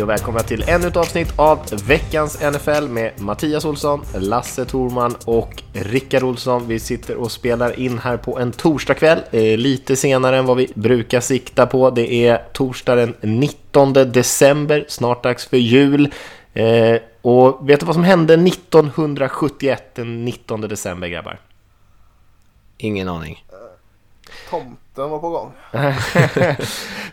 Hej och välkomna till ännu ett avsnitt av veckans NFL med Mattias Olsson, Lasse Torman och Rickard Olsson. Vi sitter och spelar in här på en torsdagkväll, eh, lite senare än vad vi brukar sikta på. Det är torsdag den 19 december, snart dags för jul. Eh, och vet du vad som hände 1971 den 19 december grabbar? Ingen aning. Tomten den var på gång.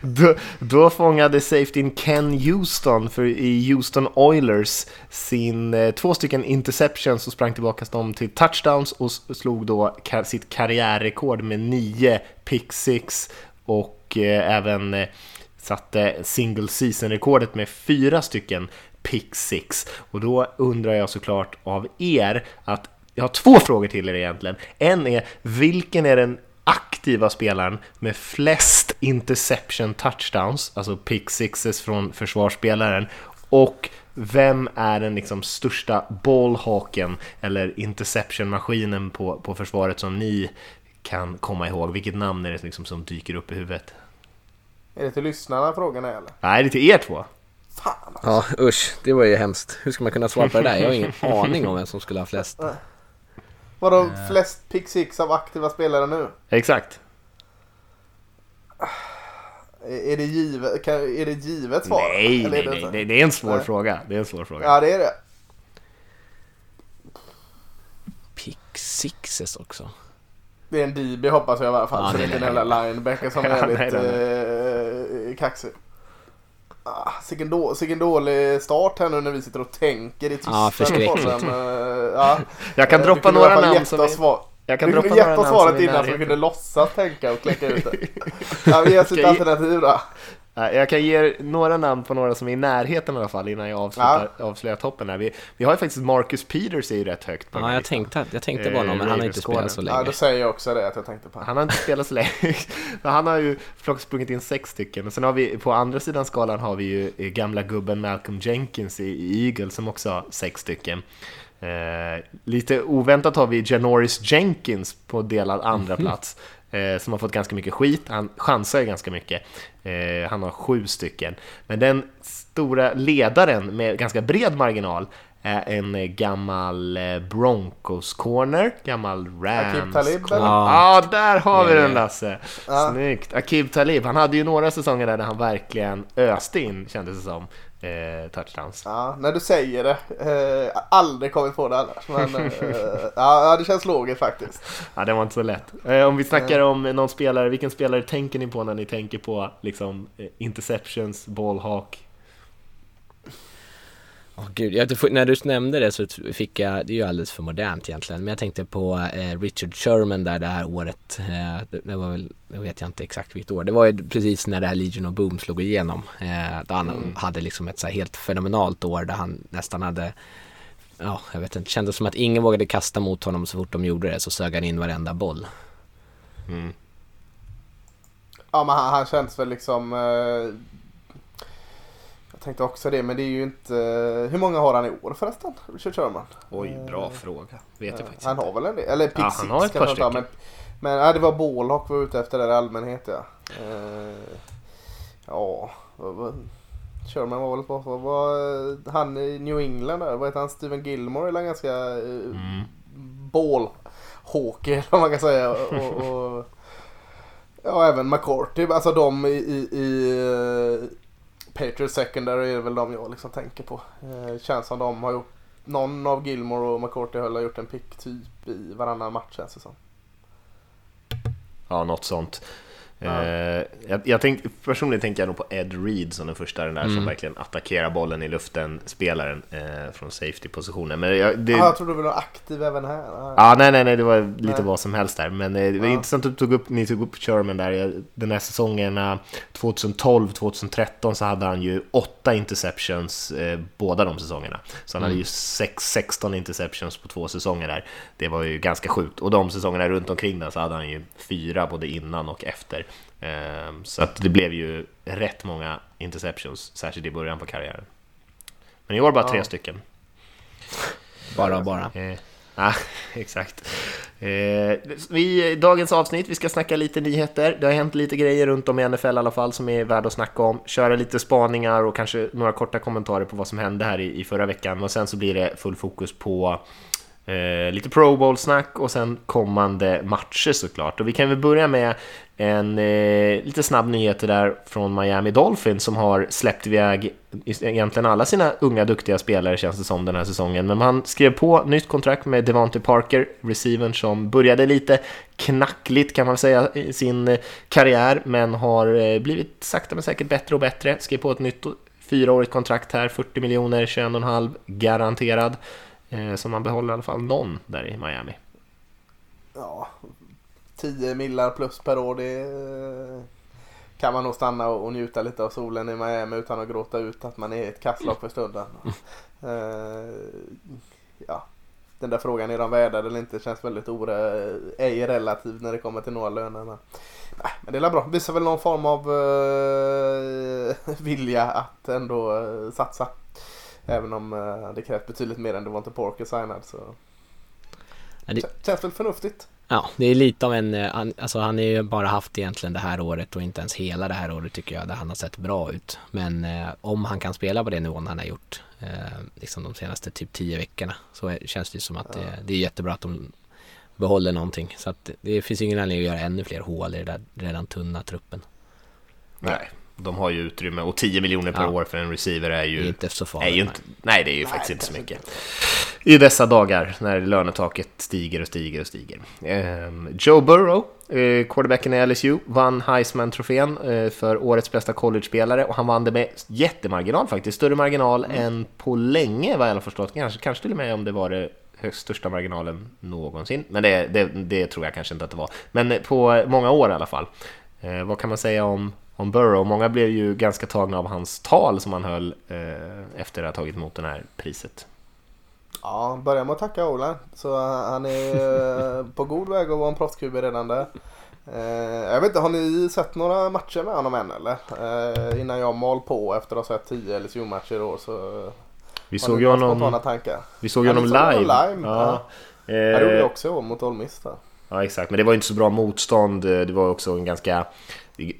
då, då fångade safetyn Ken Houston för i Houston Oilers sin eh, två stycken interceptions och sprang tillbaka dem till touchdowns och slog då kar sitt karriärrekord med nio pick six och eh, även eh, satte single season-rekordet med fyra stycken pick six. Och då undrar jag såklart av er att jag har två frågor till er egentligen. En är, vilken är den aktiva spelaren med flest interception touchdowns, alltså pick sixes från försvarsspelaren, och vem är den liksom största ballhawken eller interception-maskinen på, på försvaret som ni kan komma ihåg? Vilket namn är det liksom som dyker upp i huvudet? Är det till lyssnarna frågan är eller? Nej, det är till er två. Fan alltså. Ja usch, det var ju hemskt. Hur ska man kunna svara på det där? Jag har ingen aning om vem som skulle ha flest. Vadå flest pick six av aktiva spelare nu? Exakt. Är det givet, kan, är det givet svar? Nej, Eller är nej, det nej, det, det är en svår Nej. fråga. Det är en svår fråga. Ja det är det. Pick sixes också. Det är en DB hoppas jag i alla fall. Ja, så det är inte är en jävla linebacker som är Ja, jävligt nej, eh, kaxig. Ah, då, vilken dålig start här nu när vi sitter och tänker i tysta Ja, förskräckligt. Eh, ja. Jag kan Eh, droppa några namn som... är- svar. Jag kan Du droppa kunde namn som svaret innan så vi kunde låtsas tänka och kläcka ut det. Ja, vi ger oss ett alternativ då. Jag kan ge er några namn på några som är i närheten i alla fall innan jag avslutar, avslöjar toppen här. Vi, vi har ju faktiskt Marcus Peters är ju rätt högt på Ja, jag tänkte, jag tänkte Eh, på honom men han har inte spelat så Ja, länge. då säger jag också det att jag tänkte på. Han har inte spelat så länge. Men han har ju sprungit in sex stycken. Och sen har vi på andra sidan skalan har vi ju eh, gamla gubben Malcolm Jenkins i, i Eagle som också har sex stycken. Eh, lite oväntat har vi Janoris Jenkins på delad andra plats. Eh, som har fått ganska mycket skit. Han chansar ju ganska mycket. Eh, han har sju stycken. Men den stora ledaren med ganska bred marginal är en eh, gammal eh, Broncos corner, gammal Rams Talib, corner. Ja, där har vi den. Lasse! Ja. Snyggt! Akib Talib, han hade ju några säsonger där, där han verkligen öste in, kändes det som, eh, touchdowns. Ja, när du säger det. Eh, aldrig kommit på det annars. Men eh, ja, det känns logiskt faktiskt. Ja, det var inte så lätt. Eh, om vi snackar om någon spelare, vilken spelare tänker ni på när ni tänker på liksom, eh, interceptions, ballhawk? Åh, gud, jag, när du nämnde det så fick jag, det är ju alldeles för modernt egentligen, men jag tänkte på eh, Richard Sherman där det här året. Eh, det, det var väl, jag vet jag inte exakt vilket år. Det var ju precis när det här Legion of Boom slog igenom. Eh, där han hade liksom ett så här helt fenomenalt år där han nästan hade Ja, jag vet inte, kändes som att ingen vågade kasta mot honom så fort de gjorde det så sög han in varenda boll. Mm. Ja, men han, han känns väl liksom... Eh, tänkte också det, men det är ju inte... hur många har han i år förresten? Richard Sherman? Oj, bra fråga. Vet jag faktiskt Han inte. har väl en del? Eller pick Ja, han har ett par tar, Men, men ja, det var ballhawk vi var ute efter där i allmänhet ja. Eh, ja, Sherman var väl på, vad var han i New England där? Vad heter han? Steven Gilmore eller ganska eh, Mm. ballhawky eller vad man kan säga. Och, och, ja, även McCourty. Alltså de i, i, i eh, Patriots secondary är väl de jag liksom tänker på. Eh, känns som de har gjort någon av Gilmore och McCourty har gjort en pick typ i varannan match känns det som. Ja, något sånt. Ja. Eh, jag, jag tänkte, personligen tänker jag nog på Ed Reed som den första, den där som Mm. verkligen attackerar bollen i luften, spelaren eh, från safety-positionen. Men jag, det, Ah, jag trodde du var aktiv även här. Ah, Ja, nej, nej, nej, det var lite Nej. vad som helst där. Men eh, det var Ja. intressant att du tog upp, ni tog upp Sherman där. Den här säsongerna 2012-2013 så hade han ju åtta interceptions eh, båda de säsongerna. Så han hade ju sex, 16 interceptions på två säsonger där. Det var ju ganska sjukt. Och de säsongerna runt omkring där så hade han ju fyra både innan och efter. Eh, så att det blev ju rätt många interceptions, särskilt i början på karriären. Men i år bara tre Ja. stycken. Bara bara. Eh, Ja, exakt. Eh, vi, dagens avsnitt, vi ska snacka lite nyheter. Det har hänt lite grejer runt om i NFL i alla fall som är värda att snacka om. Köra lite spaningar och kanske några korta kommentarer på vad som hände här i, i förra veckan. Och sen så blir det full fokus på Eh, lite Pro Bowl-snack och sen kommande matcher såklart. Och vi kan väl börja med en eh, lite snabb nyhet där från Miami Dolphins som har släppt iväg egentligen alla sina unga duktiga spelare känns det som den här säsongen. Men man skrev på nytt kontrakt med Devante Parker, receivern som började lite knackligt kan man säga i sin eh, karriär men har eh, blivit sakta men säkert bättre och bättre. Skrev på ett nytt fyraårigt kontrakt här, 40 miljoner, 21,5 garanterad. Eh, så man behåller i alla fall någon där i Miami. Ja, 10 millar plus per år det eh, kan man nog stanna och njuta lite av solen i Miami utan att gråta ut att man är ett kasslag för stunden. uh, ja, den där frågan är de värda eller inte känns väldigt ore, ej relativ när det kommer till några löner. Men, nej, men det är bra. Visar väl någon form av uh, vilja att ändå uh, satsa. Även om uh, det krävs betydligt mer än det var inte Porker signad så ja, det... känns väl förnuftigt. Ja, det är lite av en, eh, alltså han har ju bara haft egentligen det här året och inte ens hela det här året tycker jag där han har sett bra ut. Men eh, om han kan spela på den nivån han har gjort eh, liksom de senaste typ tio veckorna så är, känns det som att ja. det, det, är jättebra att de behåller någonting. Så att det finns ingen anledning att göra ännu fler hål i den där redan tunna truppen. Nej, de har ju utrymme och 10 miljoner per ja. år för en receiver är ju... Inte så farligt. Är ju inte, nej, det är ju nej, faktiskt inte så mycket. I dessa dagar när lönetaket stiger och stiger och stiger. Eh, Joe Burrow, eh, quarterbacken i LSU, vann Heisman-trofén eh, för årets bästa college-spelare och han vann det med jättemarginal faktiskt. Större marginal mm. än på länge vad jag har förstått. Kanske, kanske till och med om det var det högst största marginalen någonsin. Men det, det, det, tror jag kanske inte att det var. Men på många år i alla fall. Eh, vad kan man säga om om Burrow. Många blev ju ganska tagna av hans tal som han höll eh, efter att ha tagit emot det här priset. Ja, börja med att tacka Ola. Så han är eh, på god väg att vara en proffsqb redan där. Eh, jag vet inte, har ni sett några matcher med honom än eller? Eh, innan jag mal på efter att ha sett 10 LSU-matcher i år så vi såg ju honom? Vi såg ju honom live. live. Ja. Ja. Eh, det gjorde vi också mot Miss. Ja exakt, men det var inte så bra motstånd. Det var också en ganska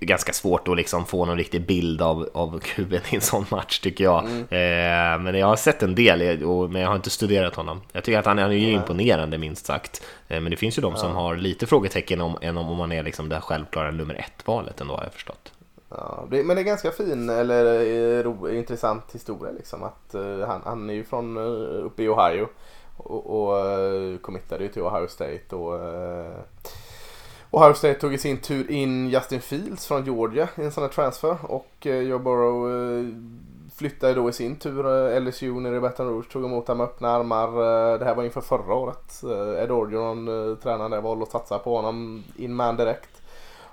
ganska svårt att liksom få någon riktig bild av, av kuben i en sån match tycker jag. Mm. Eh, men jag har sett en del, och, men jag har inte studerat honom. Jag tycker att han, han är ju imponerande minst sagt. Eh, men det finns ju de ja. som har lite frågetecken om, än om, om man är liksom det självklara nummer ett-valet ändå har jag förstått. Ja, det, men det är ganska fin eller eh, ro, intressant historia liksom. Att, uh, han, han är ju från uh, uppe i Ohio och, och uh, committade ju till Ohio State. och uh, Ohio State tog i sin tur in Justin Fields från Georgia i en sån här transfer och eh, Joe Burrow eh, flyttade då i sin tur eh, LSU nere i Baton Rouge, tog emot honom med öppna armar. Det här var inför förra året. Ed Orgeron, tränaren där, valde att satsa på honom in man direkt.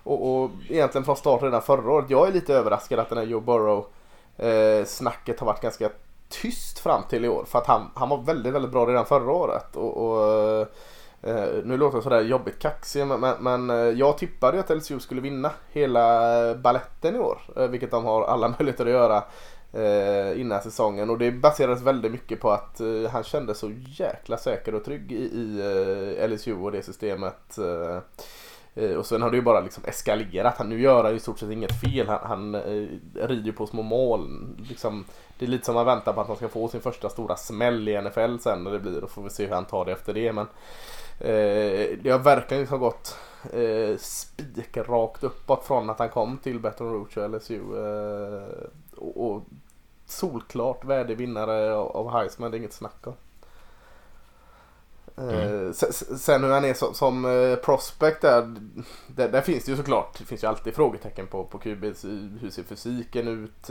Och, och egentligen från start redan förra året. Jag är lite överraskad att den här Joe Burrow snacket har varit ganska tyst fram till i år. För att han, han var väldigt, väldigt bra redan förra året. Och, och Eh, nu låter jag sådär jobbigt kaxig men, men, men eh, jag tippade ju att LSU skulle vinna hela eh, balletten i år. Vilket de har alla möjligheter att göra innan säsongen. Och det baserades väldigt mycket på att han kände så jäkla säker och trygg i, i LSU och det systemet. Och sen har det ju bara liksom eskalerat. Han, nu gör han ju i stort sett inget fel. Han, han rider på små mål. Liksom, det är lite som man väntar på att han ska få sin första stora smäll i NFL sen när det blir. Då får vi se hur han tar det efter det. Men Eh, det har verkligen liksom gått eh, rakt uppåt från att han kom till Baton Rouge och LSU. Eh, och, och solklart värdevinnare av Heisman, det är inget snack om. Mm. Eh, sen hur han är som, som eh, prospect där, där, där, finns det ju såklart, det finns ju alltid frågetecken på, på QB. Eh, hur ser fysiken ut?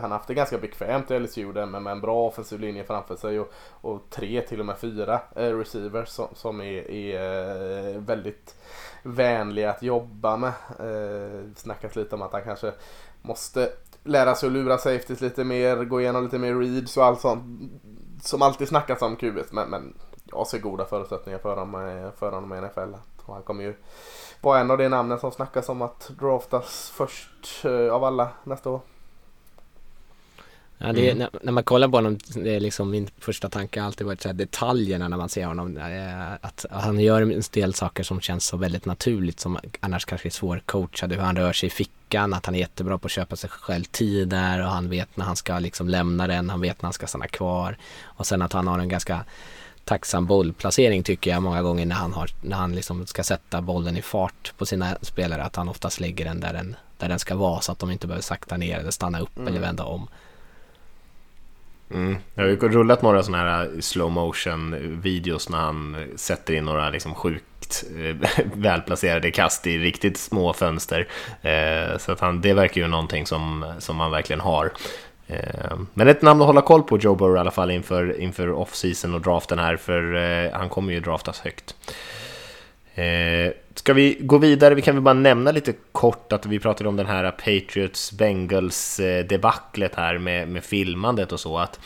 Han har haft det ganska bekvämt i LSU där med, med en bra offensiv linje framför sig och, och tre till och med fyra receivers som, som är, är väldigt vänliga att jobba med. Eh, snackat lite om att han kanske måste lära sig att lura safeties lite mer, gå igenom lite mer reads och allt sånt. Som alltid snackas om QB men, men jag ser goda förutsättningar för honom, för honom i NFL. Och han kommer ju vara en av de namnen som snackas om att draftas först eh, av alla nästa år. Ja, det är, när, när, man kollar på honom, det är liksom min första tanke har alltid varit så här, detaljerna när man ser honom. Eh, att, att han gör en del saker som känns så väldigt naturligt som annars kanske är svårcoachade. Hur han rör sig i fickan, att han är jättebra på att köpa sig själv tid där och han vet när han ska liksom lämna den, han vet när han ska stanna kvar. Och sen att han har en ganska tacksam bollplacering tycker jag många gånger när han, har, när han liksom ska sätta bollen i fart på sina spelare. Att han oftast lägger den där den, där den ska vara så att de inte behöver sakta ner eller stanna upp mm. eller vända om. Mm. Jag har ju rullat några sådana här eh, slow motion videos när han sätter in några liksom sjukt eh, välplacerade kast i riktigt små fönster. Eh, så att han, det verkar ju någonting som, som han verkligen har. Eh, men ett namn att hålla koll på Joe Burrow i alla fall inför, inför off-season och draften här, för eh, han kommer ju draftas högt. Eh, ska vi gå vidare? Vi kan väl bara nämna lite kort att vi pratade om den här Patriots-Bengals-debaclet här med, med filmandet och så. att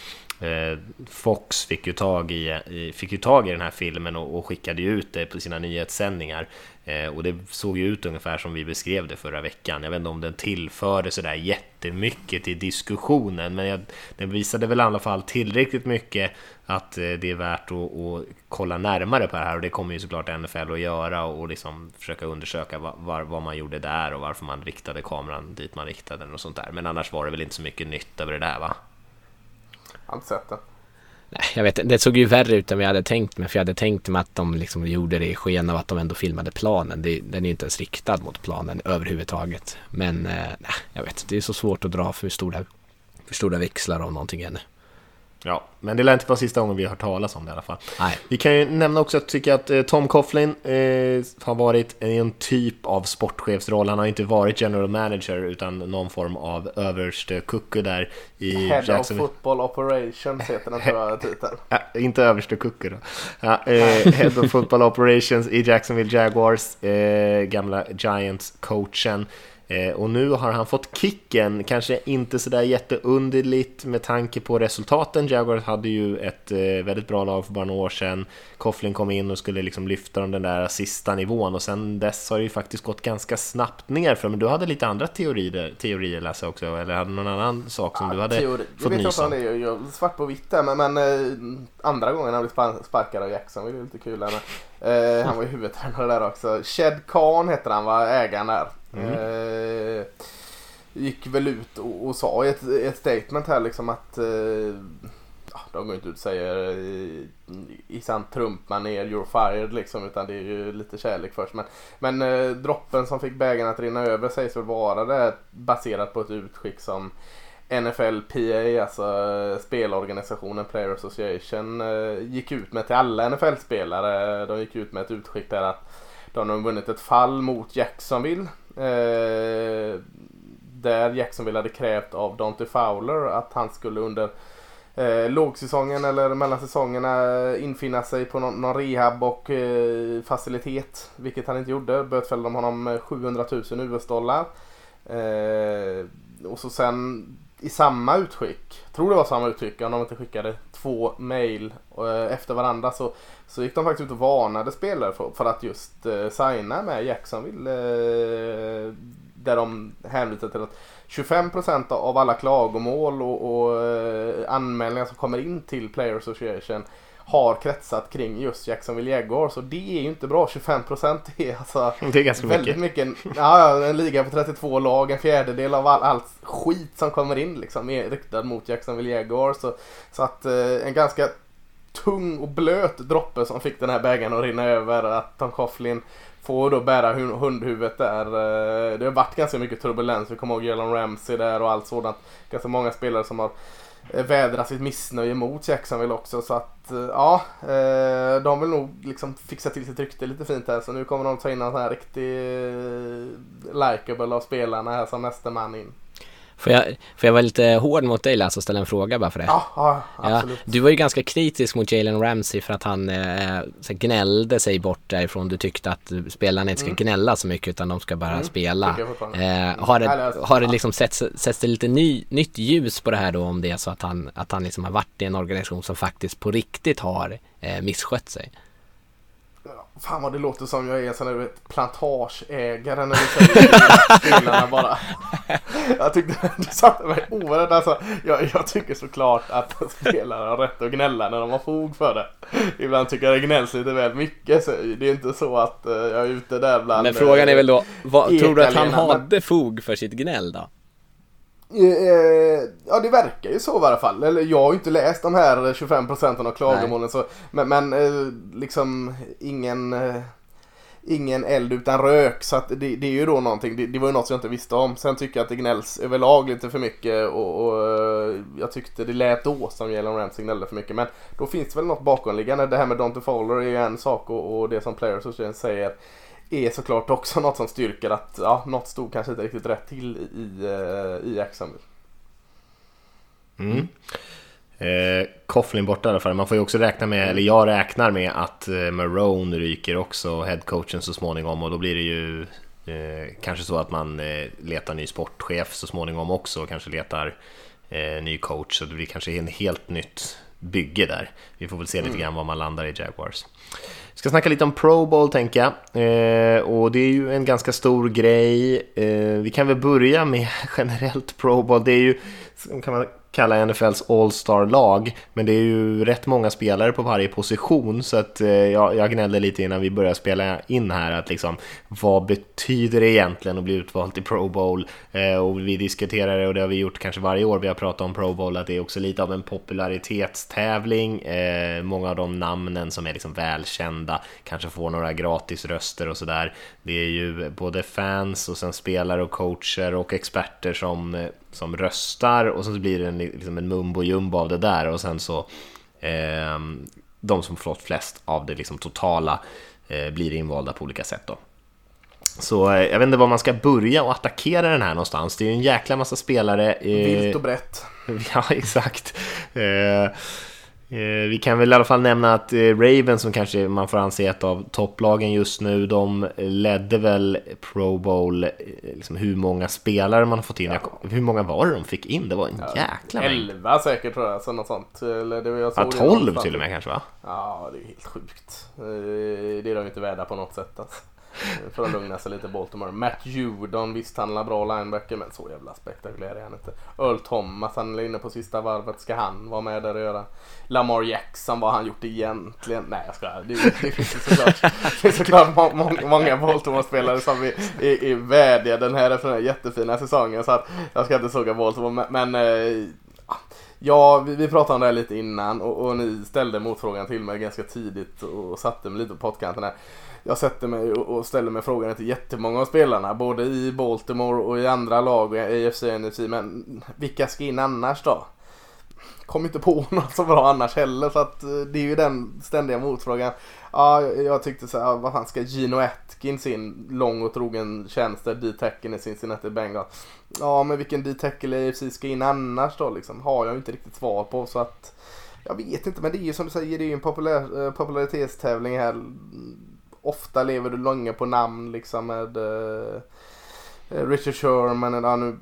Fox fick ju, tag i, fick ju tag i den här filmen och, och skickade ut det på sina nyhetssändningar. Eh, och det såg ju ut ungefär som vi beskrev det förra veckan. Jag vet inte om den tillförde sådär jättemycket till diskussionen, men jag, den visade väl i alla fall tillräckligt mycket att eh, det är värt att, att, kolla närmare på det här och det kommer ju såklart NFL att göra och liksom försöka undersöka vad, var, vad man gjorde där och varför man riktade kameran dit man riktade den och sånt där. Men annars var det väl inte så mycket nytt över det där va? Jag har inte sett det. Nej, jag vet det såg ju värre ut än vad jag hade tänkt mig för jag hade tänkt mig att de liksom gjorde det i sken av att de ändå filmade planen. Det, den är ju inte ens riktad mot planen överhuvudtaget. Men eh, nej, jag vet, det är så svårt att dra för stora, för stora växlar av någonting ännu. Ja, men det lär inte vara sista gången vi har hört talas om det i alla fall. Nej. Vi kan ju nämna också att tycka att eh, Tom Coughlin eh, har varit en typ av sportchefsroll. Han har inte varit general manager utan någon form av överste kucku där i Head Jackson. of Football Operations heter den tror jag titeln. ja, inte överste kucku då. Ja, eh, Head of Football Operations i Jacksonville Jaguars, eh, gamla Giants-coachen. Eh, och nu har han fått kicken, kanske inte sådär jätteunderligt med tanke på resultaten. Jaguars hade ju ett eh, väldigt bra lag för bara några år sedan. Coughlin kom in och skulle liksom lyfta dem den där sista nivån och sen dess har det ju faktiskt gått ganska snabbt ner för men du hade lite andra teorier, teorier Lasse också, eller hade någon annan sak som ja, du hade teori. fått nys om? Jag vet inte svart på vitt där, men, men äh, andra gången han blev sparkad av Jackson var ju lite kul. Där, äh, han var ju huvudtränare där också. Shed Khan heter han var ägaren där. Mm. Eh, gick väl ut och, och sa i ett, ett, statement här liksom att eh, de går inte ut och säger i, i sant Trump-manér you're fired liksom utan det är ju lite kärlek först. Men, men eh, droppen som fick bägaren att rinna över sägs väl vara det baserat på ett utskick som NFLPA, alltså spelorganisationen Player Association, eh, gick ut med till alla NFL-spelare. De gick ut med ett utskick där att de har vunnit ett fall mot Jacksonville Eh, där Jacksonville hade krävt av Dante Fowler att han skulle under eh, lågsäsongen eller mellansäsongerna infinna sig på någon, någon rehab och eh, facilitet. Vilket han inte gjorde. Bötfällde de honom 700 000 US-dollar. Eh, och så sen i samma utskick, tror det var samma utskick, om de inte skickade två mail eh, efter varandra så, så gick de faktiskt ut och varnade spelare för, för att just eh, signa med Jacksonville. Eh, där de hänvisade till att 25% av alla klagomål och, och eh, anmälningar som kommer in till Player Association har kretsat kring just Jacksonville Jaguars och det är ju inte bra. 25% är alltså det är ganska väldigt mycket. mycket ja, en liga på 32 lag, en fjärdedel av all, allt skit som kommer in liksom är riktad mot Jacksonville Jaguars. Så, så att eh, en ganska tung och blöt droppe som fick den här bägaren att rinna över. Att Tom Coughlin får då bära hundhuvudet där. Eh, det har varit ganska mycket turbulens. Vi kommer ihåg Jalen Ramsey där och allt sådant. Ganska många spelare som har Eh, vädra sitt missnöje mot Jacksonville också. Så att eh, ja, eh, de vill nog liksom fixa till sitt rykte lite fint här. Så nu kommer de ta in en sån här riktig likeable av spelarna här som nästa man in. Får jag, får jag vara lite hård mot dig Lasse och ställa en fråga bara för det? Ja, ja absolut. Ja, du var ju ganska kritisk mot Jalen Ramsey för att han eh, gnällde sig bort därifrån. Du tyckte att spelarna inte ska mm. gnälla så mycket utan de ska bara mm. spela. Eh, har det, har det liksom setts, setts det lite ny, nytt ljus på det här då om det är så att han, att han liksom har varit i en organisation som faktiskt på riktigt har eh, misskött sig? Fan vad det låter som jag är en sån där plantageägare när du säger spelarna bara. Jag tyckte det satte mig oerhört. Alltså, jag, jag tycker såklart att spelare har rätt att gnälla när de har fog för det. Ibland tycker jag det gnälls lite väl mycket. Så det är inte så att uh, jag är ute där bland... Men frågan är väl då, vad, tror du att han hade fog för sitt gnäll då? Eh, ja det verkar ju så i alla fall. Eller jag har ju inte läst de här 25 procenten av klagomålen. Så, men, men eh, liksom ingen, eh, ingen eld utan rök. Så att det, det är ju då någonting. Det, det, var ju något jag inte visste om. Sen tycker jag att det gnälls överlag lite för mycket. Och, och jag tyckte det lät då som Jalen Ramsey gnällde för mycket. Men då finns det väl något bakomliggande. Det här med Dante Fowler är ju en sak och, och det som Players säger är såklart också något som styrker att ja, något stod kanske inte riktigt rätt till i, i, eh, i Jacksonville. Mm. Eh, Coughlin borta i alla fall. Man får ju också räkna med, eller jag räknar med att eh, Marone ryker också, headcoachen så småningom och då blir det ju eh, kanske så att man eh, letar ny sportchef så småningom också och kanske letar eh, ny coach så det blir kanske en helt nytt bygge där. Vi får väl se lite mm. grann var man landar i Jaguars. Vi ska snacka lite om Pro Bowl tänker jag. Eh, och det är ju en ganska stor grej. Eh, vi kan väl börja med generellt Pro Bowl. Det är ju, kan man kalla NFLs All-Star-lag. Men det är ju rätt många spelare på varje position så att eh, jag, jag gnällde lite innan vi började spela in här att liksom vad betyder det egentligen att bli utvald till Pro Bowl? Eh, och vi diskuterar det och det har vi gjort kanske varje år vi har pratat om Pro Bowl att det är också lite av en popularitetstävling. Eh, många av de namnen som är liksom välkända kanske får några gratis röster och sådär. Det är ju både fans och sen spelare och coacher och experter som eh, som röstar och så blir det en, liksom en mumbo jumbo av det där och sen så eh, de som fått flest av det liksom totala eh, blir invalda på olika sätt då. Så eh, jag vet inte var man ska börja och attackera den här någonstans. Det är ju en jäkla massa spelare. Eh, Vilt och brett. Ja, exakt. Eh, vi kan väl i alla fall nämna att eh, Ravens, som kanske man får anse ett av topplagen just nu, de ledde väl Pro Bowl, eh, liksom hur många spelare man har fått in. Ja. Hur många var det de fick in? Det var en ja, jäkla mängd. 11 säkert tror jag, så något sånt. Eller det var jag ja, 12 till och med kanske va? Ja, det är helt sjukt. Det är de inte värda på något sätt alltså. För att lugna sig lite Baltimore. Matt Judon, visst han är bra linebacker men så jävla spektakulär är han inte. Earl Thomas, han är inne på sista varvet. Ska han vara med där och göra? Lamar Jackson, vad har han gjort egentligen? Nej jag skojar. Det, det finns såklart, det finns såklart må, må, många Baltimore-spelare som är, är, är värdiga den här efter den här jättefina säsongen. Så att jag ska inte såga Baltimore men, men eh, Ja, vi, vi, pratade om det här lite innan och, och, ni ställde motfrågan till mig ganska tidigt och satte mig lite på pottkanten här jag sätter mig och ställer mig frågan till jättemånga av spelarna, både i Baltimore och i andra lag, i AFC och NFC, men vilka ska in annars då? Kom inte på något så bra annars heller, så att eh, det är ju den ständiga motfrågan. Ja, jag tyckte så här, vad fan ska Gino Atkins in, lång och trogen tjänst där D-tacken i Cincinnati Bengals. Ja, men vilken D-tackle i AFC ska in annars då liksom? Har jag inte riktigt svar på, så att jag vet inte, men det är ju som du säger, det är ju en populär, eh, popularitetstävling här ofta lever du länge på namn liksom med uh, Richard Sherman eller ja, nu,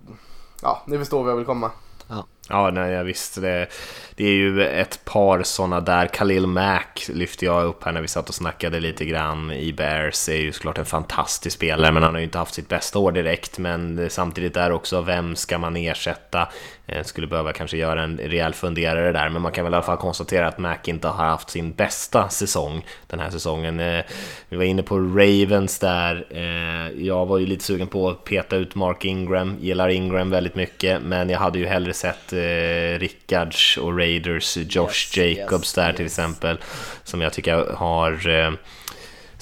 ja, ni förstår vad jag vill komma. Ja, ja nej, jag visste det. Det är ju ett par sådana där. Khalil Mack lyfte jag upp här när vi satt och snackade lite grann i Bears. Är ju såklart en fantastisk spelare, men han har ju inte haft sitt bästa år direkt. Men samtidigt är också, vem ska man ersätta? Eh, skulle behöva kanske göra en rejäl funderare där, men man kan väl i alla fall konstatera att Mac inte har haft sin bästa säsong den här säsongen. Eh, vi var inne på Ravens där. Eh, jag var ju lite sugen på att peta ut Mark Ingram, gillar Ingram väldigt mycket, men jag hade ju hellre sett Rickards och Raiders Josh yes, Jacobs yes, där till exempel, som jag tycker har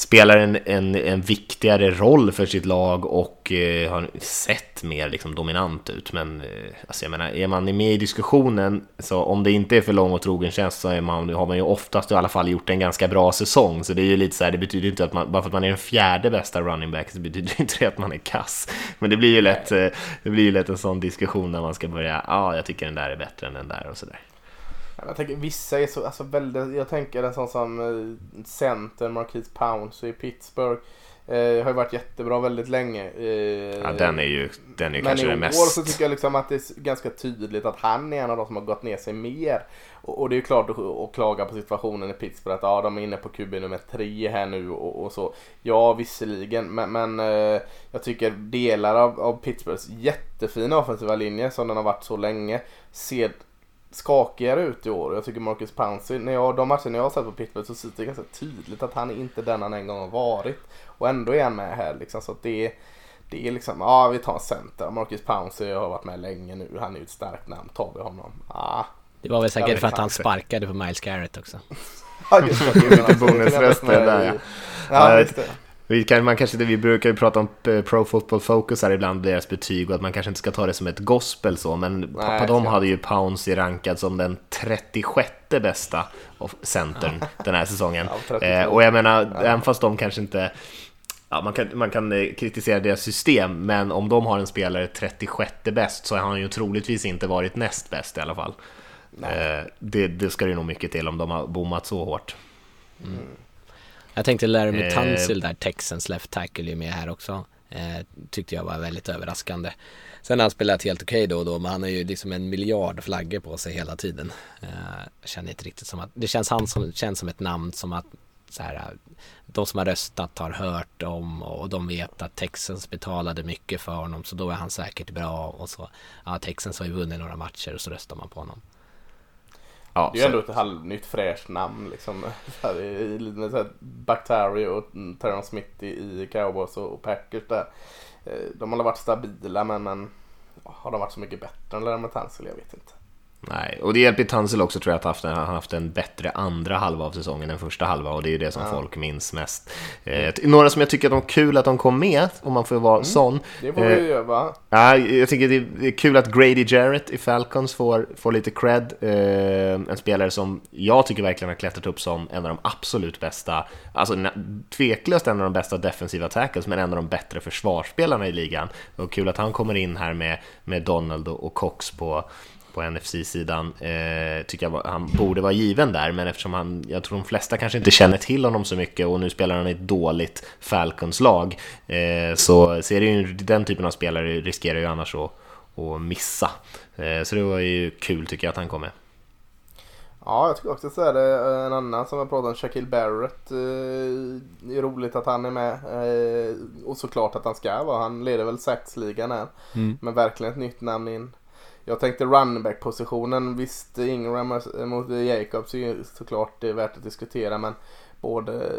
spelar en, en, en viktigare roll för sitt lag och eh, har sett mer liksom, dominant ut. Men eh, alltså, jag menar, är man med i diskussionen, så om det inte är för lång och trogen tjänst så är man, har man ju oftast i alla fall gjort en ganska bra säsong. Så det är ju lite så här, det betyder inte att man, bara för att man är den fjärde bästa running back så betyder inte det att man är kass. Men det blir ju lätt, eh, det blir ju lätt en sån diskussion när man ska börja, ja, ah, jag tycker den där är bättre än den där och sådär. Jag tänker vissa är så, alltså väldigt, jag tänker en sån som eh, center Marquise Pounce i Pittsburgh. Eh, har ju varit jättebra väldigt länge. Eh, Ja, den är ju, den är ju men kanske i den år mest... så tycker jag liksom att det är ganska tydligt att han är en av de som har gått ner sig mer. Och, och det är ju klart att, att klaga på situationen i Pittsburgh att ja, de är inne på QB nummer tre här nu och, och så. Ja, visserligen, men, men eh, jag tycker delar av, av Pittsburghs jättefina offensiva linje som den har varit så länge ser skakigare ut i år. Jag tycker Marcus Pouncey, när jag, de matcher jag har sett på Pittsburgh så ser det ganska tydligt att han är inte den han en gång har varit. Och ändå är han med här liksom. Så att det är, det är liksom, ja vi tar en center. Marcus Pouncey har varit med länge nu. Han är ju ett starkt namn. Tar vi honom? Ah. Det var väl säkert för att han sparkade på Miles Garrett också. Ja, just det. Lite bonusröster där, ja. Ja, Ja, just det. Vi, kan, man kanske, vi brukar ju prata om eh, Pro Football Focus här ibland, deras betyg och att man kanske inte ska ta det som ett gospel så, men Nej, ska- hade ju Pouncey rankad som den 36 bästa centern den här säsongen. Ja, 32. eh, och jag menar, även fast de kanske inte Ja, man kan, man kan eh, kritisera deras system, men om de har en spelare 36 bäst så har han ju troligtvis inte varit näst bäst i alla fall. Eh, det, det ska det nog mycket till om de har bommat så hårt. Jag tänkte Laramie Eh. Tunsil där, Texans left tackle är med här också. Eh, tyckte jag var väldigt överraskande. Sen har han spelat helt okej då och då, men han har ju liksom en miljard flaggor på sig hela tiden. Eh, känner inte riktigt som att, det känns, han som, känns som ett namn som att så här, de som har röstat har hört om och de vet att Texans betalade mycket för honom så då är han säkert bra och så, ja Texans har ju vunnit några matcher och så röstar man på honom. Ja, Det är ju ändå ett halvnytt fräscht namn liksom. Så här, i- i- Med så här Bacteri och Terron Smith i, Cowboys och, Packers där. Eh, De har varit stabila men, men har de varit så mycket bättre än Laramie Tunsil? Jag vet inte. Nej, och det hjälper Tunsil också tror jag att haft han har haft en bättre andra halva av säsongen än första halva och det är ju det som folk minns mest. Eh, några som jag tycker att de kul att de kom med, om man får vara sån. Det får Eh, vi göra va? Ja, jag tycker det är- är kul att Grady Jarrett i Falcons får, får lite cred. Eh, en spelare som jag tycker verkligen har klättrat upp som en av de absolut bästa, alltså tveklöst en av de bästa defensiva tackles, men en av de bättre försvarsspelarna i ligan. Och kul att han kommer in här med, med Donald och Cox på, på NFC-sidan. Eh, tycker jag han borde vara given där, men eftersom han, jag tror de flesta kanske inte känner till honom så mycket och nu spelar han i ett dåligt Falcons-lag, eh, så ser det ju, den typen av spelare riskerar ju annars att, att missa. Eh, så det var ju kul tycker jag att han kom med. Ja, jag tycker också så är det. En annan som jag pratade om, Shaquille Barrett. Eh, det är roligt att han är med. Eh, och såklart att han ska vara. Han leder väl saxligan här. Men verkligen ett nytt namn in. Jag tänkte running back positionen Visst, Ingram mot Jacobs är ju såklart är värt att diskutera. Men både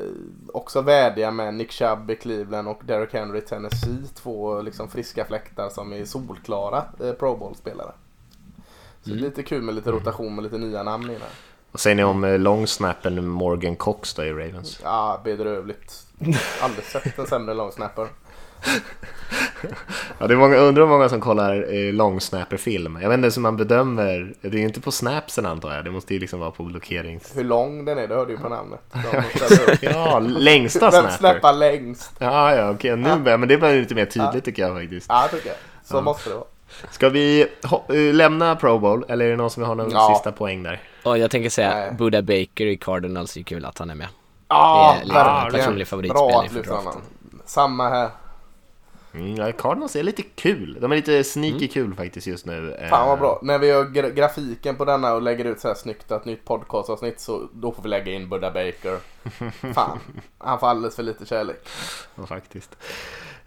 också vädja med Nick Chubb i Cleveland och Derrick Henry i Tennessee. Två liksom friska fläktar som är solklara eh, Pro Bowl-spelare. Så är lite kul med lite rotation med lite nya namn i. Vad säger ni om eh, longsnappen Morgan Cox då i Ravens? Ja, bedrövligt. Aldrig sett en sämre longsnapper. Ja, det är många, undrar hur många som kollar eh, longsnapper-film. Jag vet inte hur man bedömer, det är ju inte på snapsen antar jag, det måste ju liksom vara på blockerings... Hur lång den är, det hörde du ju på namnet. Ja, längsta Vem snapper. snappar längst? Ja, ja, okej, nu börjar, men det blir lite mer tydligt tycker jag faktiskt. Ja, tycker jag. Så måste det vara. Ska vi eh, lämna Pro Bowl, eller är det någon som har någon Ja. sista poäng där? Och jag tänker säga, Nej. Buda Baker i Cardinals är kul att han är med. Ja, Det är en verkligen. personlig favoritspelare Bra för att lyfta draften. honom. Samma här. Mm, ja, Cardinals är lite kul, de är lite sneaky kul faktiskt just nu. Eh, Fan vad bra. När vi gör gra- grafiken på denna och lägger ut så här snyggt ett nytt podcastavsnitt så då får vi lägga in Buddha Baker. Fan, han får alldeles för lite kärlek. Ja, faktiskt.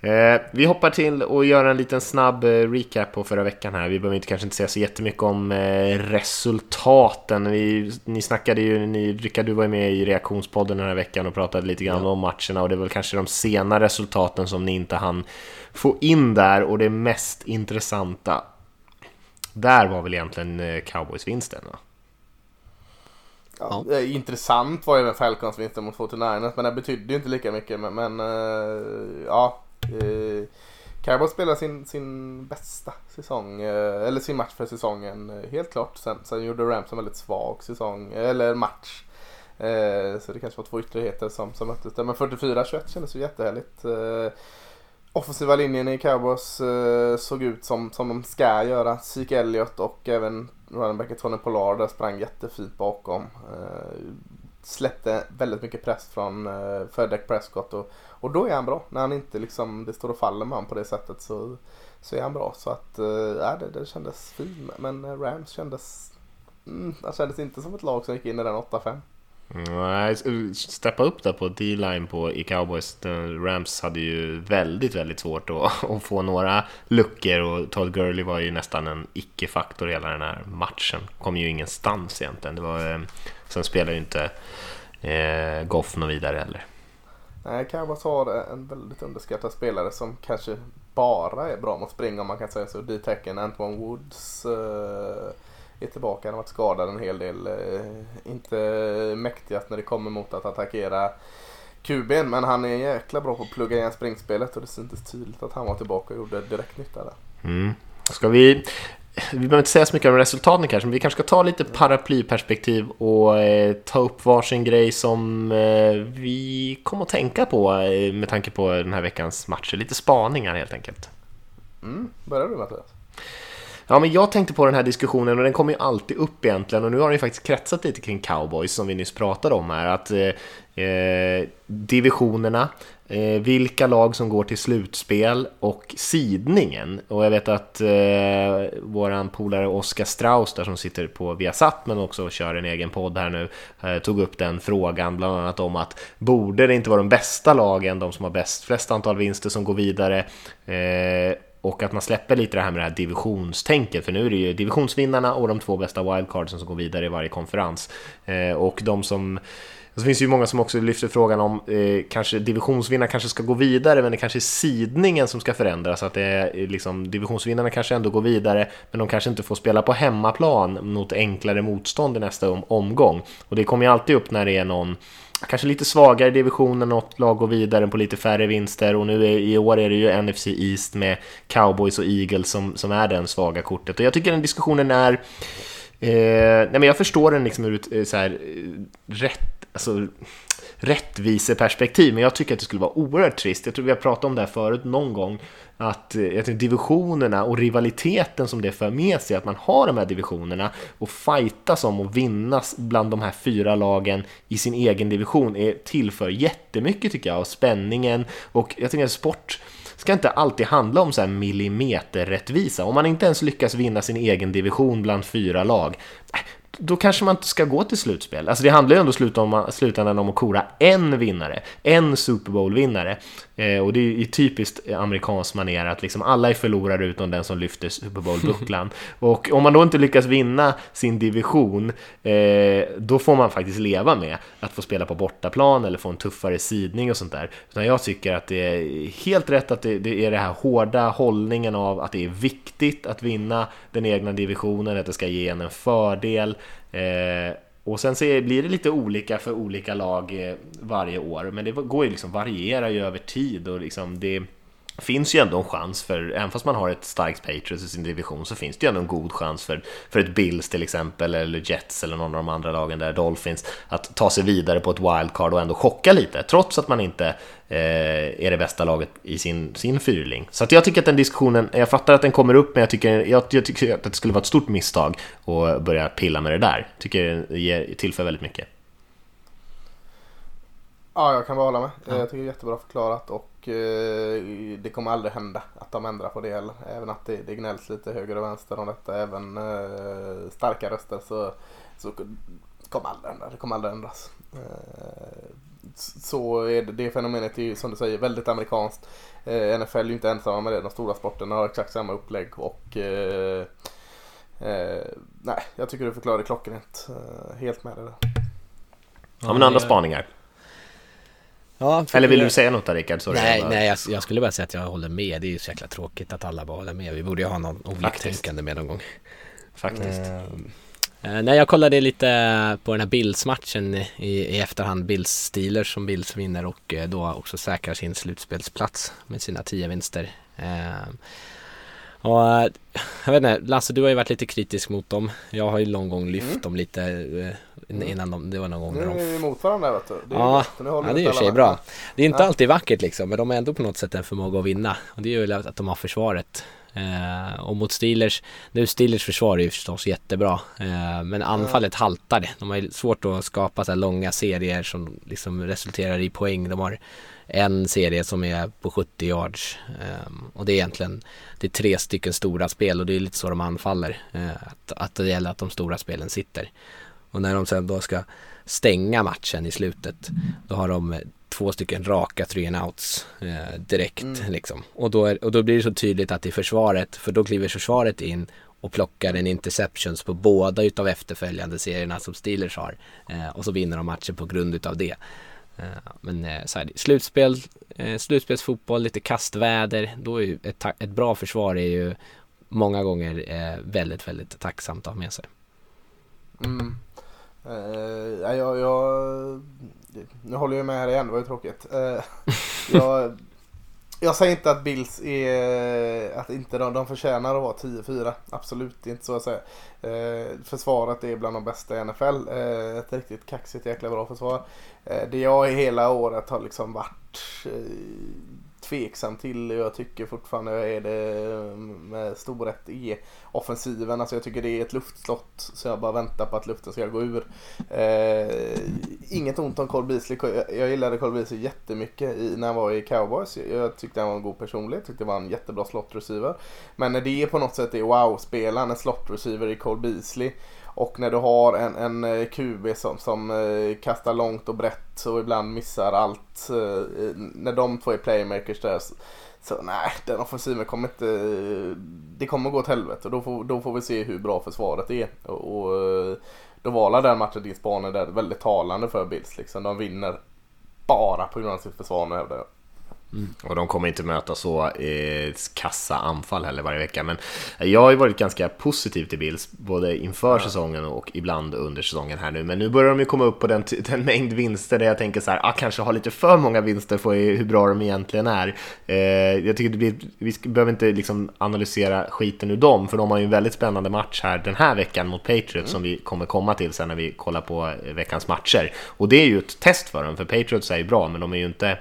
Eh, vi hoppar till och gör en liten snabb eh, recap på förra veckan här. Vi behöver inte, kanske inte säga så jättemycket om eh, resultaten. Vi, ni snackade ju, ni, Rickard du var ju med i reaktionspodden den här veckan och pratade lite grann om matcherna och det är väl kanske de sena resultaten som ni inte hann få in där och det mest intressanta där var väl egentligen Cowboys-vinsten va? Ja, Intressant var ju även Falcons vinsten mot 49ers men det betydde ju inte lika mycket. Men, men ja. Eh, Cowboys spelar sin, sin bästa säsong, eh, eller sin match för säsongen eh, helt klart. Sen, sen gjorde Rams en väldigt svag säsong, eller match. Eh, så det kanske var två ytterligheter som, som möttes där. Men 44-21 kändes ju jättehärligt. Eh, offensiva linjen i Cowboys eh, såg ut som, som de ska göra. Zeke Elliott och även runningbacken Tony Pollard där sprang jättefint bakom. Eh, släppte väldigt mycket press från eh, Fredrik Prescott och, och då är han bra. När han inte liksom, det står och faller med honom på det sättet så, så är han bra. Så att, eh, ja, det, det kändes fint. Men eh, Rams kändes, mm, han kändes inte som ett lag som gick in i den 8-5. Nej, eh, steppa upp där på D-line på, i Cowboys. Rams hade ju väldigt, väldigt svårt att, att få några luckor och Todd Gurley var ju nästan en icke-faktor hela den här matchen. Kom ju ingenstans egentligen. Det var, sen spelade ju inte eh, Goff något vidare heller. Nej, Cowboys har en väldigt underskattad spelare som kanske bara är bra mot springa om man kan säga så. D-tecken Antoine Woods. Eh är tillbaka. Han har varit skadad en hel del. Eh, inte mäktigast när det kommer mot att attackera QB'n men han är jäkla bra på att plugga igen springspelet och det syntes tydligt att han var tillbaka och gjorde direkt nytta där. Mm. Ska vi vi behöver inte säga så mycket om resultaten kanske, men vi kanske ska ta lite paraplyperspektiv och eh, ta upp varsin grej som eh, vi kommer att tänka på eh, med tanke på den här veckans matcher. Lite spaningar helt enkelt. Mm, börjar du Mattias? Ja, men jag tänkte på den här diskussionen och den kommer ju alltid upp egentligen och nu har den ju faktiskt kretsat lite kring cowboys som vi nyss pratade om här. Att eh, eh, divisionerna, eh, vilka lag som går till slutspel och sidningen. Och jag vet att eh, våran polare Oskar Strauss där som sitter på Viasat men också kör en egen podd här nu eh, tog upp den frågan bland annat om att borde det inte vara de bästa lagen, de som har bäst flest antal vinster som går vidare eh, och att man släpper lite det här med det här divisionstänket, för nu är det ju divisionsvinnarna och de två bästa wildcardsen som går vidare i varje konferens. Eh, och de som så finns det ju många som också lyfter frågan om eh, kanske divisionsvinnarna kanske ska gå vidare, men det kanske är sidningen som ska förändras. Att det är eh, liksom, divisionsvinnarna kanske ändå går vidare, men de kanske inte får spela på hemmaplan mot enklare motstånd i nästa om, omgång. Och det kommer ju alltid upp när det är någon kanske lite svagare divisionen, något lag går vidare på lite färre vinster och nu är, i år är det ju NFC East med Cowboys och Eagles som, som är den svaga kortet. Och jag tycker den diskussionen är... Eh, nej men jag förstår den liksom ur ett eh, så här, eh, rätt, alltså, rättviseperspektiv, men jag tycker att det skulle vara oerhört trist. Jag tror vi har pratat om det här förut någon gång, att eh, divisionerna och rivaliteten som det för med sig, att man har de här divisionerna och fightas om och vinnas bland de här fyra lagen i sin egen division är tillför jättemycket tycker jag, och spänningen och jag tycker att sport ska inte alltid handla om så här millimeterrättvisa. Om man inte ens lyckas vinna sin egen division bland fyra lag, äh, då kanske man inte ska gå till slutspel. Alltså det handlar ju ändå i slutändan om att kora en vinnare, en Super Bowl-vinnare. Eh, och det är ju typiskt amerikanskt manér att liksom alla är förlorare utom den som lyfter Super Bowl-bucklan. och om man då inte lyckas vinna sin division, eh, då får man faktiskt leva med att få spela på bortaplan eller få en tuffare sidning och sånt där. Utan jag tycker att det är helt rätt att det, det är det här hårda hållningen av att det är viktigt att vinna den egna divisionen, att det ska ge en en fördel. Eh, och sen så blir det lite olika för olika lag eh, varje år, men det går ju liksom variera ju över tid och liksom det finns ju ändå en chans för, även fast man har ett starkt Patriots i sin division, så finns det ju ändå en god chans för, för ett Bills till exempel, eller Jets eller någon av de andra lagen där, Dolphins, att ta sig vidare på ett wildcard och ändå chocka lite, trots att man inte eh, är det bästa laget i sin, sin fyrling. Så att jag tycker att den diskussionen, jag fattar att den kommer upp, men jag tycker, jag, jag tycker att det skulle vara ett stort misstag att börja pilla med det där. Tycker det ger, tillför väldigt mycket. Ja, jag kan bara hålla med. Ja. Jag tycker det är jättebra förklarat och eh, det kommer aldrig hända att de ändrar på det heller. Även att det, det gnälls lite höger och vänster om detta, även eh, starka röster så, så kommer aldrig ändra. Det kommer aldrig ändras. Eh, så är det, det fenomenet är ju som du säger väldigt amerikanskt. Eh, NFL är ju inte ensamma med det. De stora sporterna har exakt samma upplägg och eh, eh, nej, jag tycker du förklarade klockrent. helt med det där. Ja, men andra spaningar? Ja, Eller vill du säga något där Rickard? Sorry, nej, jag bara... nej jag, jag, skulle bara säga att jag håller med. Det är ju så jäkla tråkigt att alla bara håller med. Vi borde ju ha någon oliktänkande med någon gång. Faktiskt. Uh, nej, jag kollade lite på den här Bills-matchen i, i efterhand. Bills Steelers som Bills vinner och uh, då också säkrar sin slutspelsplats med sina tio vinster. Uh, och jag vet inte, Lasse du har ju varit lite kritisk mot dem. Jag har ju någon gång lyft mm. dem lite mm. innan de, det var någon gång Nu är vi emot varandra vet du. Det ja, ja, det är ju sig bra. Det är inte ja. alltid vackert liksom, men de har ändå på något sätt en förmåga att vinna. Och det är ju att de har försvaret Eh, och mot Steelers, nu Steelers försvar är ju förstås jättebra. Eh, men anfallet haltar det. De har ju svårt att skapa så här långa serier som liksom resulterar i poäng. De har en serie som är på 70 yards. Eh, och det är egentligen det är tre stycken stora spel och det är lite så de anfaller. Eh, att, att det gäller att de stora spelen sitter. Och när de sen då ska stänga matchen i slutet då har de två stycken raka three and outs eh, direkt mm. liksom. Och då, är, och då blir det så tydligt att i försvaret, för då kliver försvaret in och plockar en interceptions på båda utav efterföljande serierna som Steelers har. Eh, och så vinner de matchen på grund utav det. Eh, men eh, så här, slutspel, eh, slutspelsfotboll, lite kastväder, då är ju ett, ett bra försvar är ju många gånger väldigt, väldigt tacksamt att ha med sig. Mm. Uh, jag, jag, nu håller jag med här igen, det var ju tråkigt. Uh, jag, jag säger inte att Bills är, att inte de, de förtjänar att vara 10-4. Absolut, det är inte så att säga. Eh, försvaret är bland de bästa i NFL. Eh, ett riktigt kaxigt jäkla bra försvar. Eh, det jag i hela året har liksom varit eh, tveksam till. Jag tycker fortfarande är det med stor rätt i offensiven. Alltså jag tycker det är ett luftslott så jag bara väntar på att luften ska gå ur. Eh, inget ont om Cole Beasley. Jag gillade Cole Beasley jättemycket i, när han var i Cowboys. Jag tyckte han var en god personlighet. Jag tyckte det var en jättebra slot receiver. Men när det på något sätt är wow-spelaren, en slot receiver i Cole Beasley och när du har en, en eh, QB som, som eh, kastar långt och brett och ibland missar allt. Eh, när de två är playmakers där så, så nej, den offensiven kommer inte... Det kommer gå åt helvete. Då får, då får vi se hur bra försvaret är. Och, och då var den matchen din spaning där väldigt talande för Bills. Liksom. De vinner bara på grund av sitt försvar nu hävdar jag. Mm. Och de kommer inte möta så eh, kassa anfall heller varje vecka. Men jag har ju varit ganska positiv till Bills, både inför ja. säsongen och ibland under säsongen här nu. Men nu börjar de ju komma upp på den, den mängd vinster där jag tänker så här, ah, kanske har lite för många vinster för hur bra de egentligen är. Eh, jag tycker det blir, vi behöver inte liksom analysera skiten ur dem, för de har ju en väldigt spännande match här den här veckan mot Patriots mm. som vi kommer komma till sen när vi kollar på veckans matcher. Och det är ju ett test för dem, för Patriots är ju bra, men de är ju inte Eh,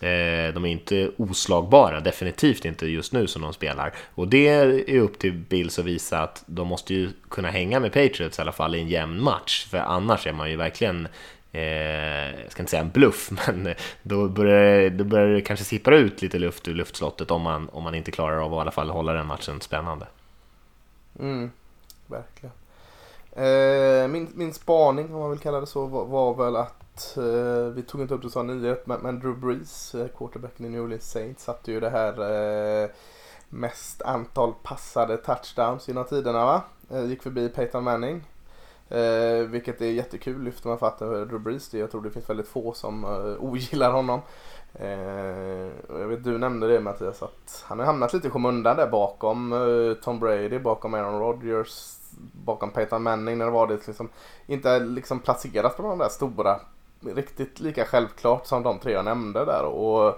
Eh, de är inte oslagbara, definitivt inte just nu som de spelar. Och det är upp till Bills att visa att de måste ju kunna hänga med Patriots i alla fall i en jämn match, för annars är man ju verkligen Eh, jag ska inte säga en bluff, men då börjar, då börjar det kanske sippra ut lite luft ur luftslottet om man, om man inte klarar av att i alla fall hålla den matchen spännande. Mm, verkligen. Eh, min, min spaning, om man vill kalla det så, var, var väl att eh, vi tog inte upp det som nyhet, men, men Drew Brees, eh, quarterbacken i New Orleans Saints, satte ju det här eh, mest antal passade touchdowns genom tiderna va? Eh, gick förbi Peyton Manning. Eh, vilket är jättekul lyfter man fatt över Drew Brees. Jag tror det finns väldigt få som eh, ogillar honom. Eh, jag vet du nämnde det Mattias att han har hamnat lite i skymundan där bakom eh, Tom Brady, bakom Aaron Rodgers, bakom Peyton Manning när det var det liksom inte liksom placerat på de där stora riktigt lika självklart som de tre jag nämnde där. Och,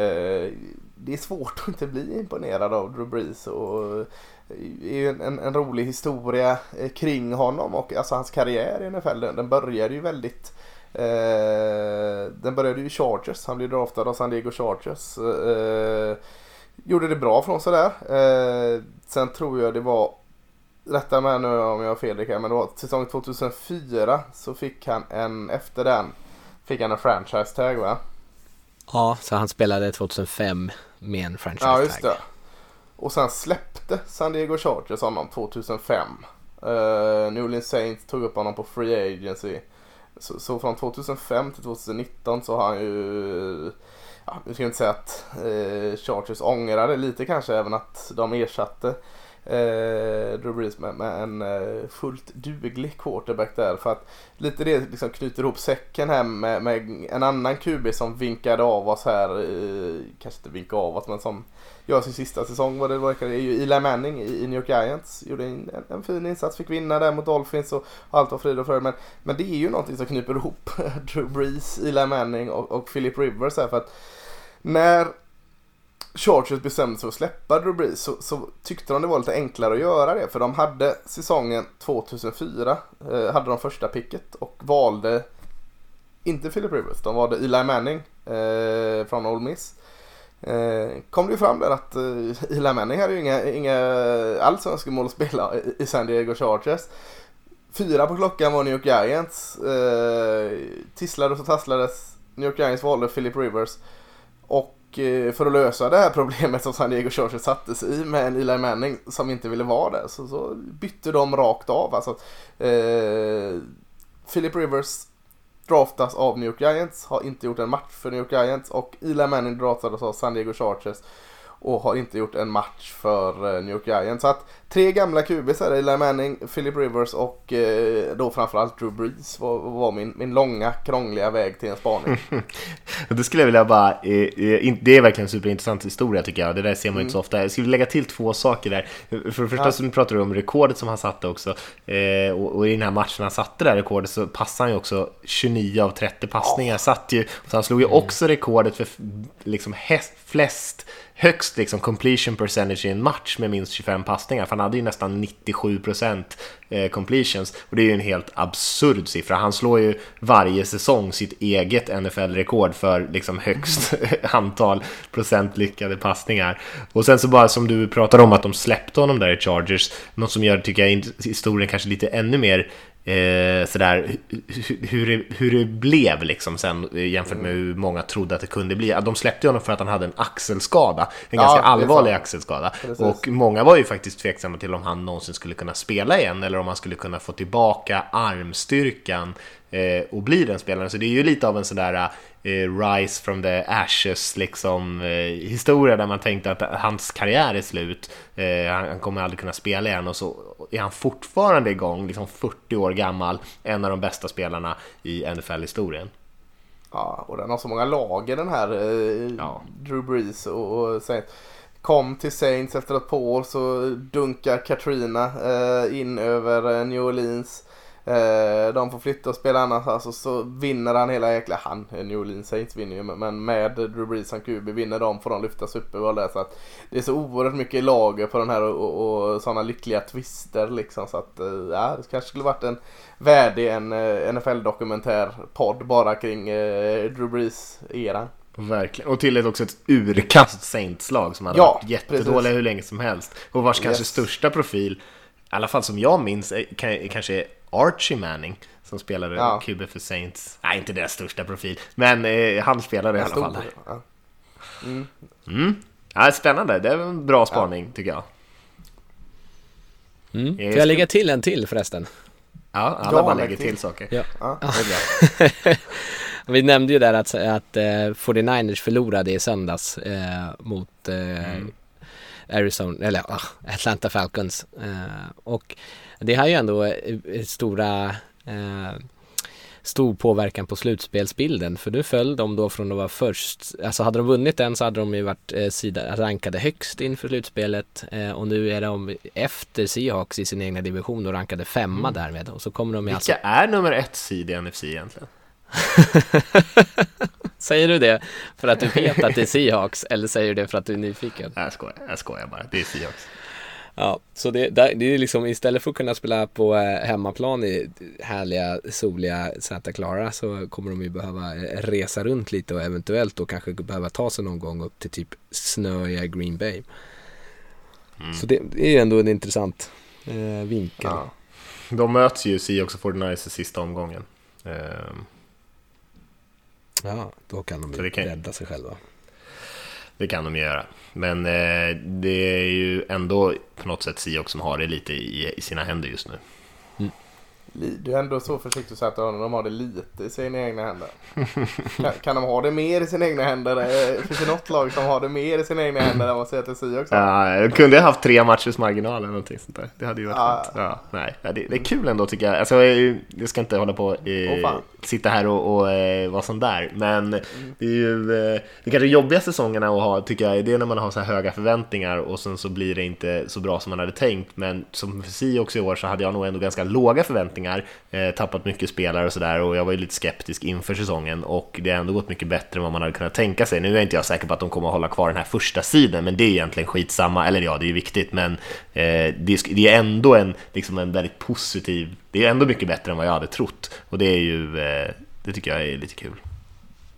eh, det är svårt att inte bli imponerad av Drew Brees. Och, det är en, en, en, rolig historia eh, kring honom och alltså hans karriär i NFL. Den, den började ju väldigt eh, Den började ju i Chargers. Han blev draftad av San Diego Chargers. Eh, eh gjorde det bra från sig där. Eh, sen tror jag det var rätta mig nu om jag har fel men det var säsong 2004 så fick han en, efter den, fick han en franchise tag va? Ja, så han spelade 2005 med en franchise tag. Ja, just det. Och sen släppte San Diego Chargers honom 2005. Uh, New Orleans Saints tog upp honom på Free Agency. Så, så från 2005 till 2019 så har han ju ja, nu ska jag inte säga att eh, Chargers ångrade lite kanske även att de ersatte eh, Drew Brees med, med en eh, fullt duglig quarterback där. För att lite det liksom knyter ihop säcken här med, med en annan QB som vinkade av oss här, eh, kanske inte vinkade av oss men som gör sin sista säsong vad det verkar. är ju Eli Manning i, i New York Giants. Gjorde en, en, en, fin insats, fick vinna där mot Dolphins och allt var frid och fröjd. Men, men det är ju någonting som knyper ihop Drew Brees, Eli Manning och, och Philip Rivers här för att när Chargers bestämde sig för att släppa Drew Brees så, så, tyckte de det var lite enklare att göra det. För de hade säsongen 2004, eh, hade de första picket och valde inte Philip Rivers, de valde Eli Manning eh, från Ole Miss. Eh, kom det ju fram där att eh, Eli Manning hade ju inga, inga alls önskemål att spela i, i San Diego Chargers. Fyra på klockan var New York Giants. Eh, tisslades och tasslades. New York Giants valde Philip Rivers. Och Eh, för att lösa det här problemet som San Diego Chargers satte sig i med en Eli Manning som inte ville vara där så, så bytte de rakt av. Alltså, eh, Philip Rivers draftas av New York Giants, har inte gjort en match för New York Giants och Eli Manning draftades av San Diego Chargers och har inte gjort en match för eh, New York Giants. Så att tre gamla QBs Eli Manning, Philip Rivers och eh, då framförallt Drew Brees var, var min, min långa krångliga väg till en spaning. det skulle jag vilja bara, eh, det är verkligen en superintressant historia tycker jag. Det där ser man mm. inte så ofta. Jag skulle lägga till två saker där. För det första ja. så pratar du om rekordet som han satte också. och, i den här matchen han satte det här rekordet så passade han ju också 29 av 30 passningar. Ja. Satt ju, så han slog ju mm. också rekordet för liksom flest högst liksom completion percentage i en match med minst 25 passningar, för han hade ju nästan 97% eh, completions och det är ju en helt absurd siffra. Han slår ju varje säsong sitt eget NFL-rekord för liksom högst antal procent lyckade passningar. Och sen så bara som du pratar om att de släppte honom där i Chargers, något som gör, tycker jag, historien kanske lite ännu mer eh, sådär, hur, det, hur det blev liksom sen eh, jämfört med hur många trodde att det kunde bli. De släppte honom för att han hade en axelskada, en ja, ganska allvarlig axelskada. Precis. Och många var ju faktiskt tveksamma till om han någonsin skulle kunna spela igen eller om han skulle kunna få tillbaka armstyrkan eh, och bli den spelaren. Så det är ju lite av en sån där eh, Rise from the Ashes liksom, eh, historia där man tänkte att hans karriär är slut. Eh, han, han, kommer aldrig kunna spela igen och så är han fortfarande igång, liksom 40 år gammal, en av de bästa spelarna i NFL-historien. Ja, och den har så många lager den här eh, ja. Drew Brees och, och Saints. Kom till Saints efter ett par år så dunkar Katrina eh, in över eh, New Orleans. Eh, de får flytta och spela annars alltså, så vinner han hela jäkla, han, New Orleans Saints vinner ju men med Drew Brees som QB vinner de får de lyfta Super Bowl där så att det är så oerhört mycket lager på den här och, och, och sådana lyckliga twister liksom så att eh, ja, det kanske skulle varit en värdig en eh, NFL podd bara kring eh, Drew Brees-eran. Verkligen, och till också ett urkast Saints-lag som hade ja, varit jättedåliga precis. hur länge som helst och vars yes. kanske största profil, i alla fall som jag minns, kanske Archie Manning som spelade ja. QB för Saints. Nej, inte deras största profil, men eh, han spelade i alla fall där. Ja. Mm. Mm. Ja, spännande, det är en bra spaning ja. tycker jag. Mm. Får jag lägga till en till förresten? Ja, alla ja, bara lägger till, till saker. Ja. Ja. Vi nämnde ju där att, att uh, 49ers förlorade i söndags uh, mot uh, mm. Arizona, eller uh, Atlanta Falcons. Uh, och det har ju ändå eh, stora eh, stor påverkan på slutspelsbilden för nu föll de då från att vara först, alltså hade de vunnit den så hade de ju varit eh, sida, rankade högst inför slutspelet eh, och nu är de efter Seahawks i sin egna division och rankade femma mm. därmed och så kommer de Vilka alltså... är nummer ett sid i NFC egentligen? säger du det för att du vet att det är Seahawks eller säger du det för att du är nyfiken? Jag skojar, jag skojar bara, det är Seahawks. Ja, så det, det är liksom istället för att kunna spela på eh, hemmaplan i härliga soliga Santa Clara så kommer de ju behöva eh, resa runt lite och eventuellt då kanske behöva ta sig någon gång upp till typ snöiga Green Bay. Mm. Så det, det, är ju ändå en intressant eh, vinkel. Ja. De möts ju Seahawks och 49 i sista omgången. Eh. Ja, då kan de ju kan... rädda sig själva. Det kan de göra. Men eh, det är ju ändå på något sätt Siok som har det lite i, i sina händer just nu. Du är ändå så försiktig så att de har det lite i sina egna händer. Kan, kan de ha det mer i sina egna händer? Eh, finns det något lag som har det mer i sina egna händer än vad Seattle Seahawks Ja, jag kunde ha haft tre matchers marginal eller någonting sånt där. Det hade ju varit ja. Ja, nej, det, det, är kul ändå tycker jag. Alltså, jag ska inte hålla på eh, oh, sitta här och, och eh, vara sån där. Men mm. det är ju eh, det kanske jobbigaste säsongerna att ha tycker jag, det är när man har så här höga förväntningar och sen så blir det inte så bra som man hade tänkt. Men som för Seahawks i år så hade jag nog ändå ganska låga förväntningar förväntningar, eh, tappat mycket spelare och sådär och jag var ju lite skeptisk inför säsongen och det har ändå gått mycket bättre än vad man hade kunnat tänka sig. Nu är inte jag säker på att de kommer att hålla kvar den här första sidan, men det är egentligen skitsamma, eller ja, det är ju viktigt, men eh, det, det, är ändå en, liksom en väldigt positiv, det är ändå mycket bättre än vad jag hade trott och det är ju, eh, det tycker jag är lite kul.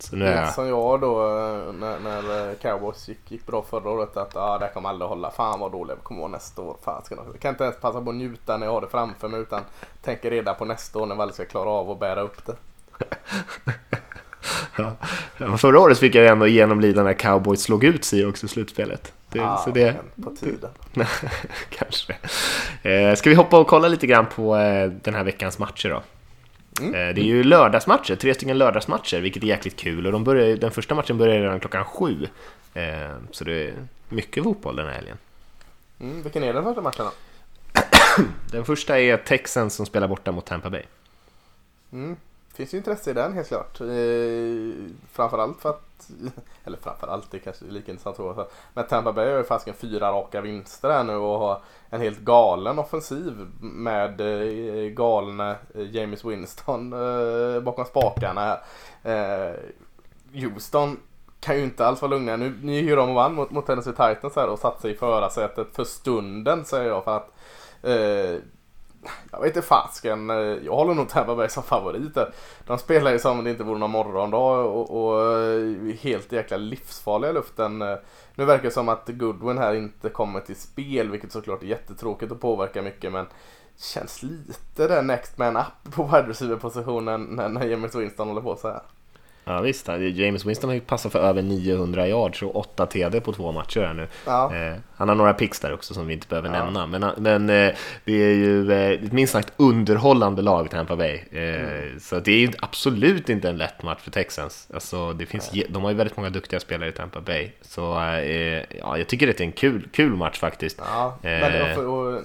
Så nu är jag... Som jag då eh, när, när eh, Cowboys gick, gick bra förra året att ah, det kommer aldrig hålla. Fan vad dåliga vi kommer vara nästa år. Fan, ska jag kan inte ens passa på att njuta när jag har det framför mig utan tänker redan på nästa år när vi aldrig ska klara av att bära upp det. Ja. Förra året fick jag ändå genomlida när Cowboys slog ut sig också i slutspelet. Det, Ja, så det, på tiden. kanske. Eh, ska vi hoppa och kolla lite grann på eh, den här veckans matcher då? Mm. Eh, det är ju lördagsmatcher, tre stycken lördagsmatcher, vilket är jäkligt kul. Och de börjar, den första matchen börjar redan klockan sju. Eh, så det är mycket fotboll den här helgen. Mm, vilken är den första matchen då? Den första är Texans som spelar borta mot Tampa Bay. Mm. Finns ju intresse i den helt klart. Eh, framförallt för att, eller framförallt det kanske är lika intressant tror. Men Tampa Bay har ju fasiken fyra raka vinster här nu och har en helt galen offensiv med eh, galne eh, James Winston eh, bakom spakarna här. Eh, Houston kan ju inte alls vara lugna. Nu, nu är ju de och vann mot, mot Tennessee Titans här och satt sig i förarsätet för stunden säger jag för att eh, jag vet inte fasken. Jag håller nog Tampa Bay som favorit. De spelar ju som om det inte vore någon morgondag och, och eh, helt jäkla livsfarliga i luften. Nu verkar det som att Goodwin här inte kommer till spel vilket såklart är jättetråkigt och påverkar mycket men känns lite den next man up på wide receiver positionen när, när James Winston håller på så här. Ja visst, James Winston har ju passat för över 900 yards och 8 TD på två matcher här nu. Ja. Eh, han har några picks där också som vi inte behöver Ja. nämna. Men, men eh, det är ju eh, ett minst sagt underhållande lag, Tampa Bay. Eh, Så det är ju absolut inte en lätt match för Texans. Alltså, det finns, de har ju väldigt många duktiga spelare i Tampa Bay. Så ja, jag tycker det är en kul, kul match faktiskt. Ja, men för, och,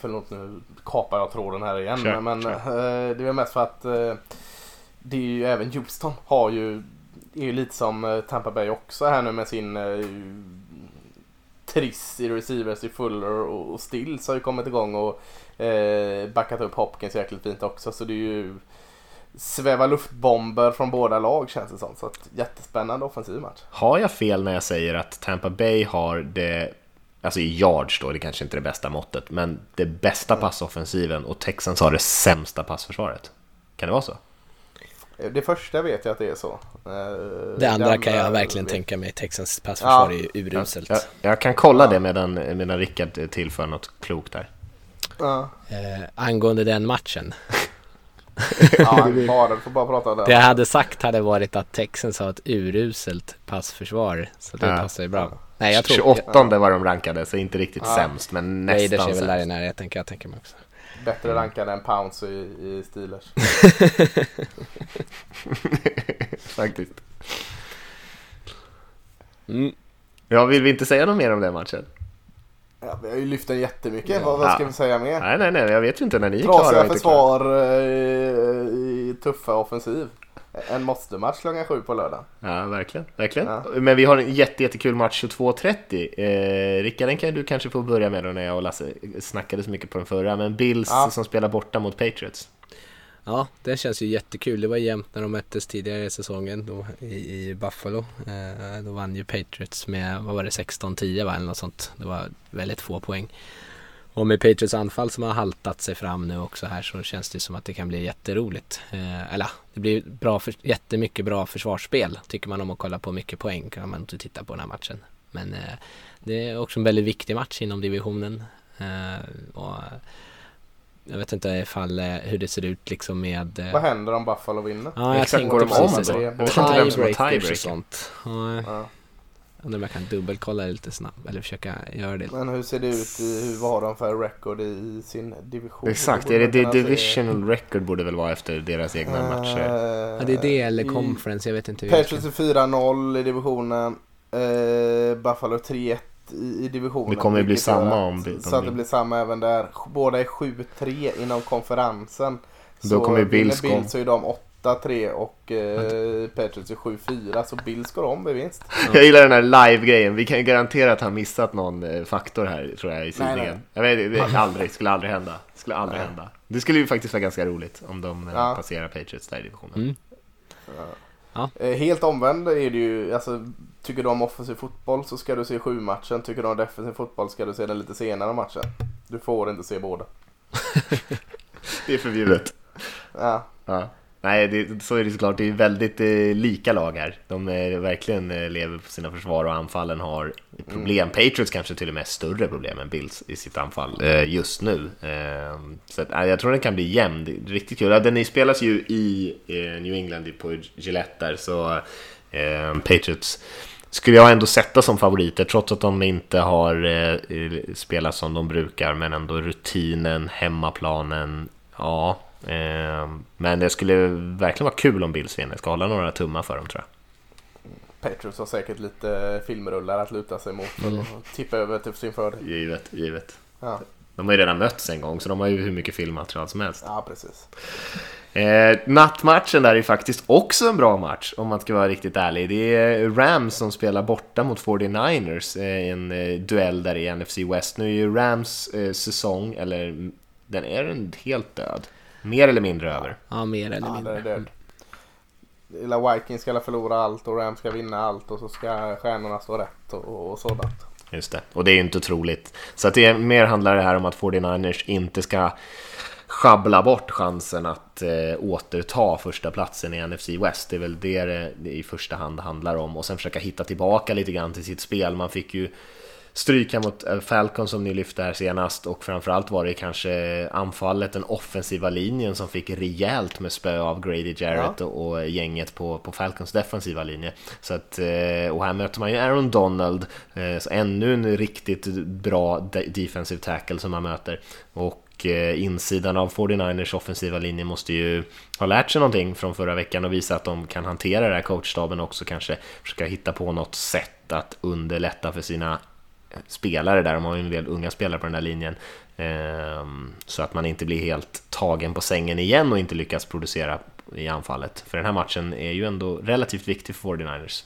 förlåt nu kapar jag tråden här igen. Kör, men eh, det är mest för att det är ju även Houston har ju, är ju lite som eh, Tampa Bay också här nu med sin eh, triss i receivers i Fuller och, och Stills har ju kommit igång och eh, backat upp Hopkins jäkligt fint också. Så det är ju sväva luftbomber från båda lag känns det som. Så att, jättespännande offensiv match. Har jag fel när jag säger att Tampa Bay har det, alltså i yards då, det kanske inte är det bästa måttet, men det bästa passoffensiven och Texans har det sämsta passförsvaret? Kan det vara så? Det första vet jag att det är så. Eh, Det andra kan jag verkligen vet- tänka mig. Texans passförsvar Ja. är uruselt. Jag, jag kan kolla Ja. det medan, medan Rickard tillför något klokt där. Ja, Eh, angående den matchen. ja bara, får bara prata om det. Det jag hade sagt hade varit att Texans har ett uruselt passförsvar. Så det Ja. passar ju bra. Nej, jag tror... 28 var de rankade, så inte riktigt Ja. sämst, men Raiders nästan är väl där i sämst. närheten kan jag tänka mig också. Bättre rankade än Pounce i, i Steelers. Faktiskt. Mm. Ja, vill vi inte säga något mer om den matchen? Ja, vi har ju lyft den jättemycket. Vad, vad ska vi säga mer? Nej, nej, nej, jag vet ju inte när ni är klara. Trasiga klara. försvar eh, i tuffa offensiv. En måste-match klockan sju på lördag. Ja, verkligen. verkligen. Ja. Men vi har en jätte, jättekul match 22.30. Eh, Rickard, den kan du kanske få börja med då när jag och Lasse snackade så mycket på den förra. Men Bills Ja. som spelar borta mot Patriots. Ja, det känns ju jättekul. Det var jämnt när de möttes tidigare i säsongen då, i, i Buffalo. Eh, då vann ju Patriots med, vad var det, 16-10 va, eller något sånt. Det var väldigt få poäng. Och med Patriots anfall som har haltat sig fram nu också här så känns det som att det kan bli jätteroligt. Eh, eller det blir bra för, jättemycket bra försvarsspel tycker man om att kolla på mycket poäng kan man inte titta på den här matchen. Men eh, det är också en väldigt viktig match inom divisionen. Eh, och jag vet inte ifall, eh, hur det ser ut liksom med... eh, Vad händer om Buffalo vinner? Ja, jag Exakt, tänkte går de om precis då? det. Tiebreakers tiebreaker. och sånt. Ja, Ja. Undrar om jag kan dubbelkolla det lite snabbt eller försöka göra det. Men hur ser det ut? I, hur, vad har de för record i sin division? Exakt, är det, det kunna se. divisional record borde väl vara efter deras egna Eh, matcher. Ja, det är det eller i- conference, jag vet inte Patriots är 4-0 i divisionen. Eh, Buffalo 3-1 i, i divisionen. Det kommer ju bli samma att- om de Så att det blir- samma även där. Båda är 7-3 inom konferensen. Då kommer ju vinner Bills kom- Bills så är de 8-3 och eh, Patriots är 7-4. Så Bills går om med vinst. Jag gillar den här live-grejen. Vi kan ju garantera att han missat någon eh, faktor här, tror jag, i sidningen. nej. Jag vet, det, det aldrig, skulle aldrig hända. Skulle aldrig Nej. hända. Det skulle ju faktiskt vara ganska roligt om de eh, Ja. passerar Patriots där i divisionen. Mm. Eh, helt omvänd är det ju, alltså tycker du om offensiv fotboll så ska du se sju matchen. Tycker du om defensiv fotboll ska du se den lite senare matchen. Du får inte se båda. Det är förbjudet. Ja. Ja. Nej, det, så är det såklart. Det är väldigt eh, lika lag här. De eh, verkligen eh, lever på sina försvar och anfallen har problem. Mm. Patriots kanske till och med större problem än Bills i sitt anfall eh, just nu. Eh, så att, jag tror den kan bli jämn. Är riktigt kul. Ja, den spelas ju i eh, New England på Gillette där, så Patriots skulle jag ändå sätta som favoriter trots att de inte har eh, spelat som de brukar men ändå rutinen, hemmaplanen, ja. Eh, men det skulle verkligen vara kul om Bills vinner, ska hålla några tummar för dem tror jag. Patriots har säkert lite filmrullar att luta sig mot och mm. tippa över till sin fördel. Givet, givet. Ja. De har ju redan mötts en gång så de har ju hur mycket filmmaterial som helst. Ja, precis. Eh, nattmatchen där är faktiskt också en bra match om man ska vara riktigt ärlig. Det är Rams som spelar borta mot 49ers i eh, en eh, duell där i NFC West. Nu är ju Rams eh, säsong, eller den är den helt död? Mer eller mindre över? Ja, mer eller mindre. Ja, död. Lilla Vikings ska förlora allt och Rams ska vinna allt och så ska stjärnorna stå rätt och, och sådant. Just det, och det är ju inte otroligt. Så att det är, mer handlar det här om att 49ers inte ska schabbla bort chansen att eh, återta första platsen i NFC West. Det är väl det det i första hand handlar om och sen försöka hitta tillbaka lite grann till sitt spel. Man fick ju stryka mot eh, Falcon som ni lyfte här senast och framförallt var det kanske anfallet, den offensiva linjen som fick rejält med spö av Grady Jarrett ja. och, gänget på, på Falcons defensiva linje. Så att, eh, och här möter man ju Aaron Donald, eh, så ännu en riktigt bra defensive tackle som man möter. Och insidan av 49ers offensiva linje måste ju ha lärt sig någonting från förra veckan och visa att de kan hantera det här coachstaben också kanske försöka hitta på något sätt att underlätta för sina spelare där, de har ju en del unga spelare på den där linjen. Ehm, så att man inte blir helt tagen på sängen igen och inte lyckas producera i anfallet. För den här matchen är ju ändå relativt viktig för 49ers.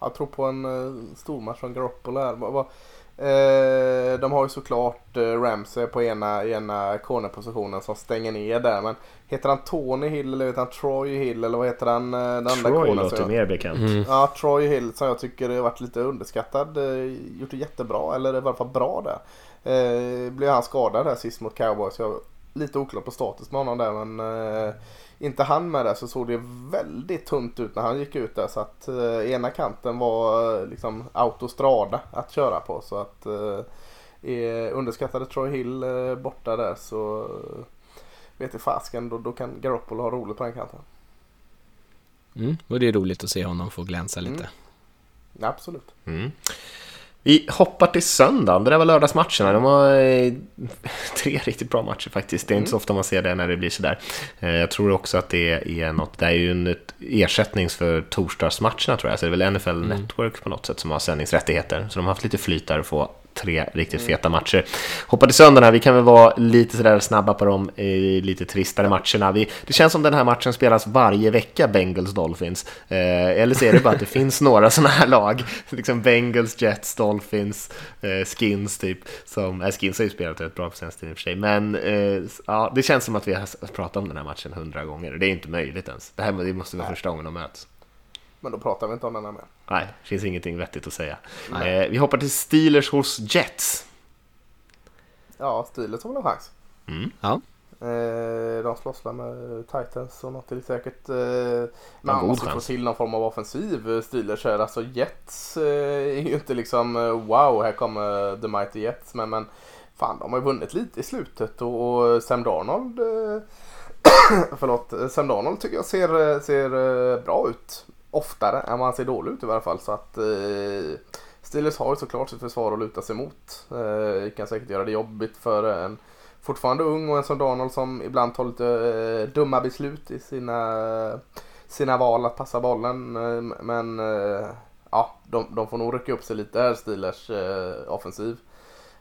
Jag tror på en eh, stor match från Garoppolo här. Eh, de har ju såklart eh, Ramsey på ena, ena cornerpositionen som stänger ner där. Men heter han Tony Hill eller heter han Troy Hill eller vad heter han? Eh, den Troy andra låter mer bekant. Mm. Ja, Troy Hill som jag tycker har varit lite underskattad. Gjort det jättebra eller i alla fall bra där. Eh, blev han skadad där sist mot Cowboys. Jag lite oklart på status med honom där men eh, inte han med där så såg det väldigt tunt ut när han gick ut där så att eh, ena kanten var eh, liksom autostrada att köra på så att eh, underskattade Troy Hill eh, borta där så eh, vet i fasken då, då kan Garoppolo ha roligt på den kanten. Mm, och det är roligt att se honom få glänsa lite. Mm. Absolut. Mm. Vi hoppar till söndagen, det där var lördagsmatcherna. De var eh, tre riktigt bra matcher faktiskt. Det är inte så mm. ofta man ser det när det blir sådär. Eh, jag tror också att det är något, det är ju en ersättning för torsdagsmatcherna tror jag. Så det är väl NFL mm. Network på något sätt som har sändningsrättigheter. Så de har haft lite flyt där att få tre riktigt feta matcher. Hoppa till söndagen här, vi kan väl vara lite sådär snabba på de eh, lite tristare matcherna. Vi, det känns som den här matchen spelas varje vecka, Bengals Dolphins. Eh, eller så är det bara att det finns några sådana här lag, liksom Bengals, Jets, Dolphins, eh, Skins typ. Som, äh, Skins har ju spelat rätt bra på senaste tiden i och för sig, men eh, ja, det känns som att vi har pratat om den här matchen hundra gånger. Det är inte möjligt ens. Det här det måste vara första gången de möts. Men då pratar vi inte om den här mer. Nej, det finns ingenting vettigt att säga. Eh, vi hoppar till Steelers hos Jets. Ja, Steelers har väl en chans. Mm. Ja. Eh, de slåss med Titans och något till säkert. Eh, man måste få till någon form av offensiv eh, Steelers här. Alltså Jets eh, är ju inte liksom eh, wow, här kommer The Mighty Jets. Men, men fan, de har ju vunnit lite i slutet och, och Sam Darnold förlåt, Sam Darnold tycker jag ser, ser bra ut oftare än vad han ser dålig ut i alla fall. Så att eh, Steelers har ju såklart sitt försvar att luta sig mot. Eh, kan säkert göra det jobbigt för en fortfarande ung och en som Donald som ibland tar lite eh, dumma beslut i sina, sina val att passa bollen. Eh, men eh, ja, de, de får nog rycka upp sig lite här, Steelers eh, offensiv.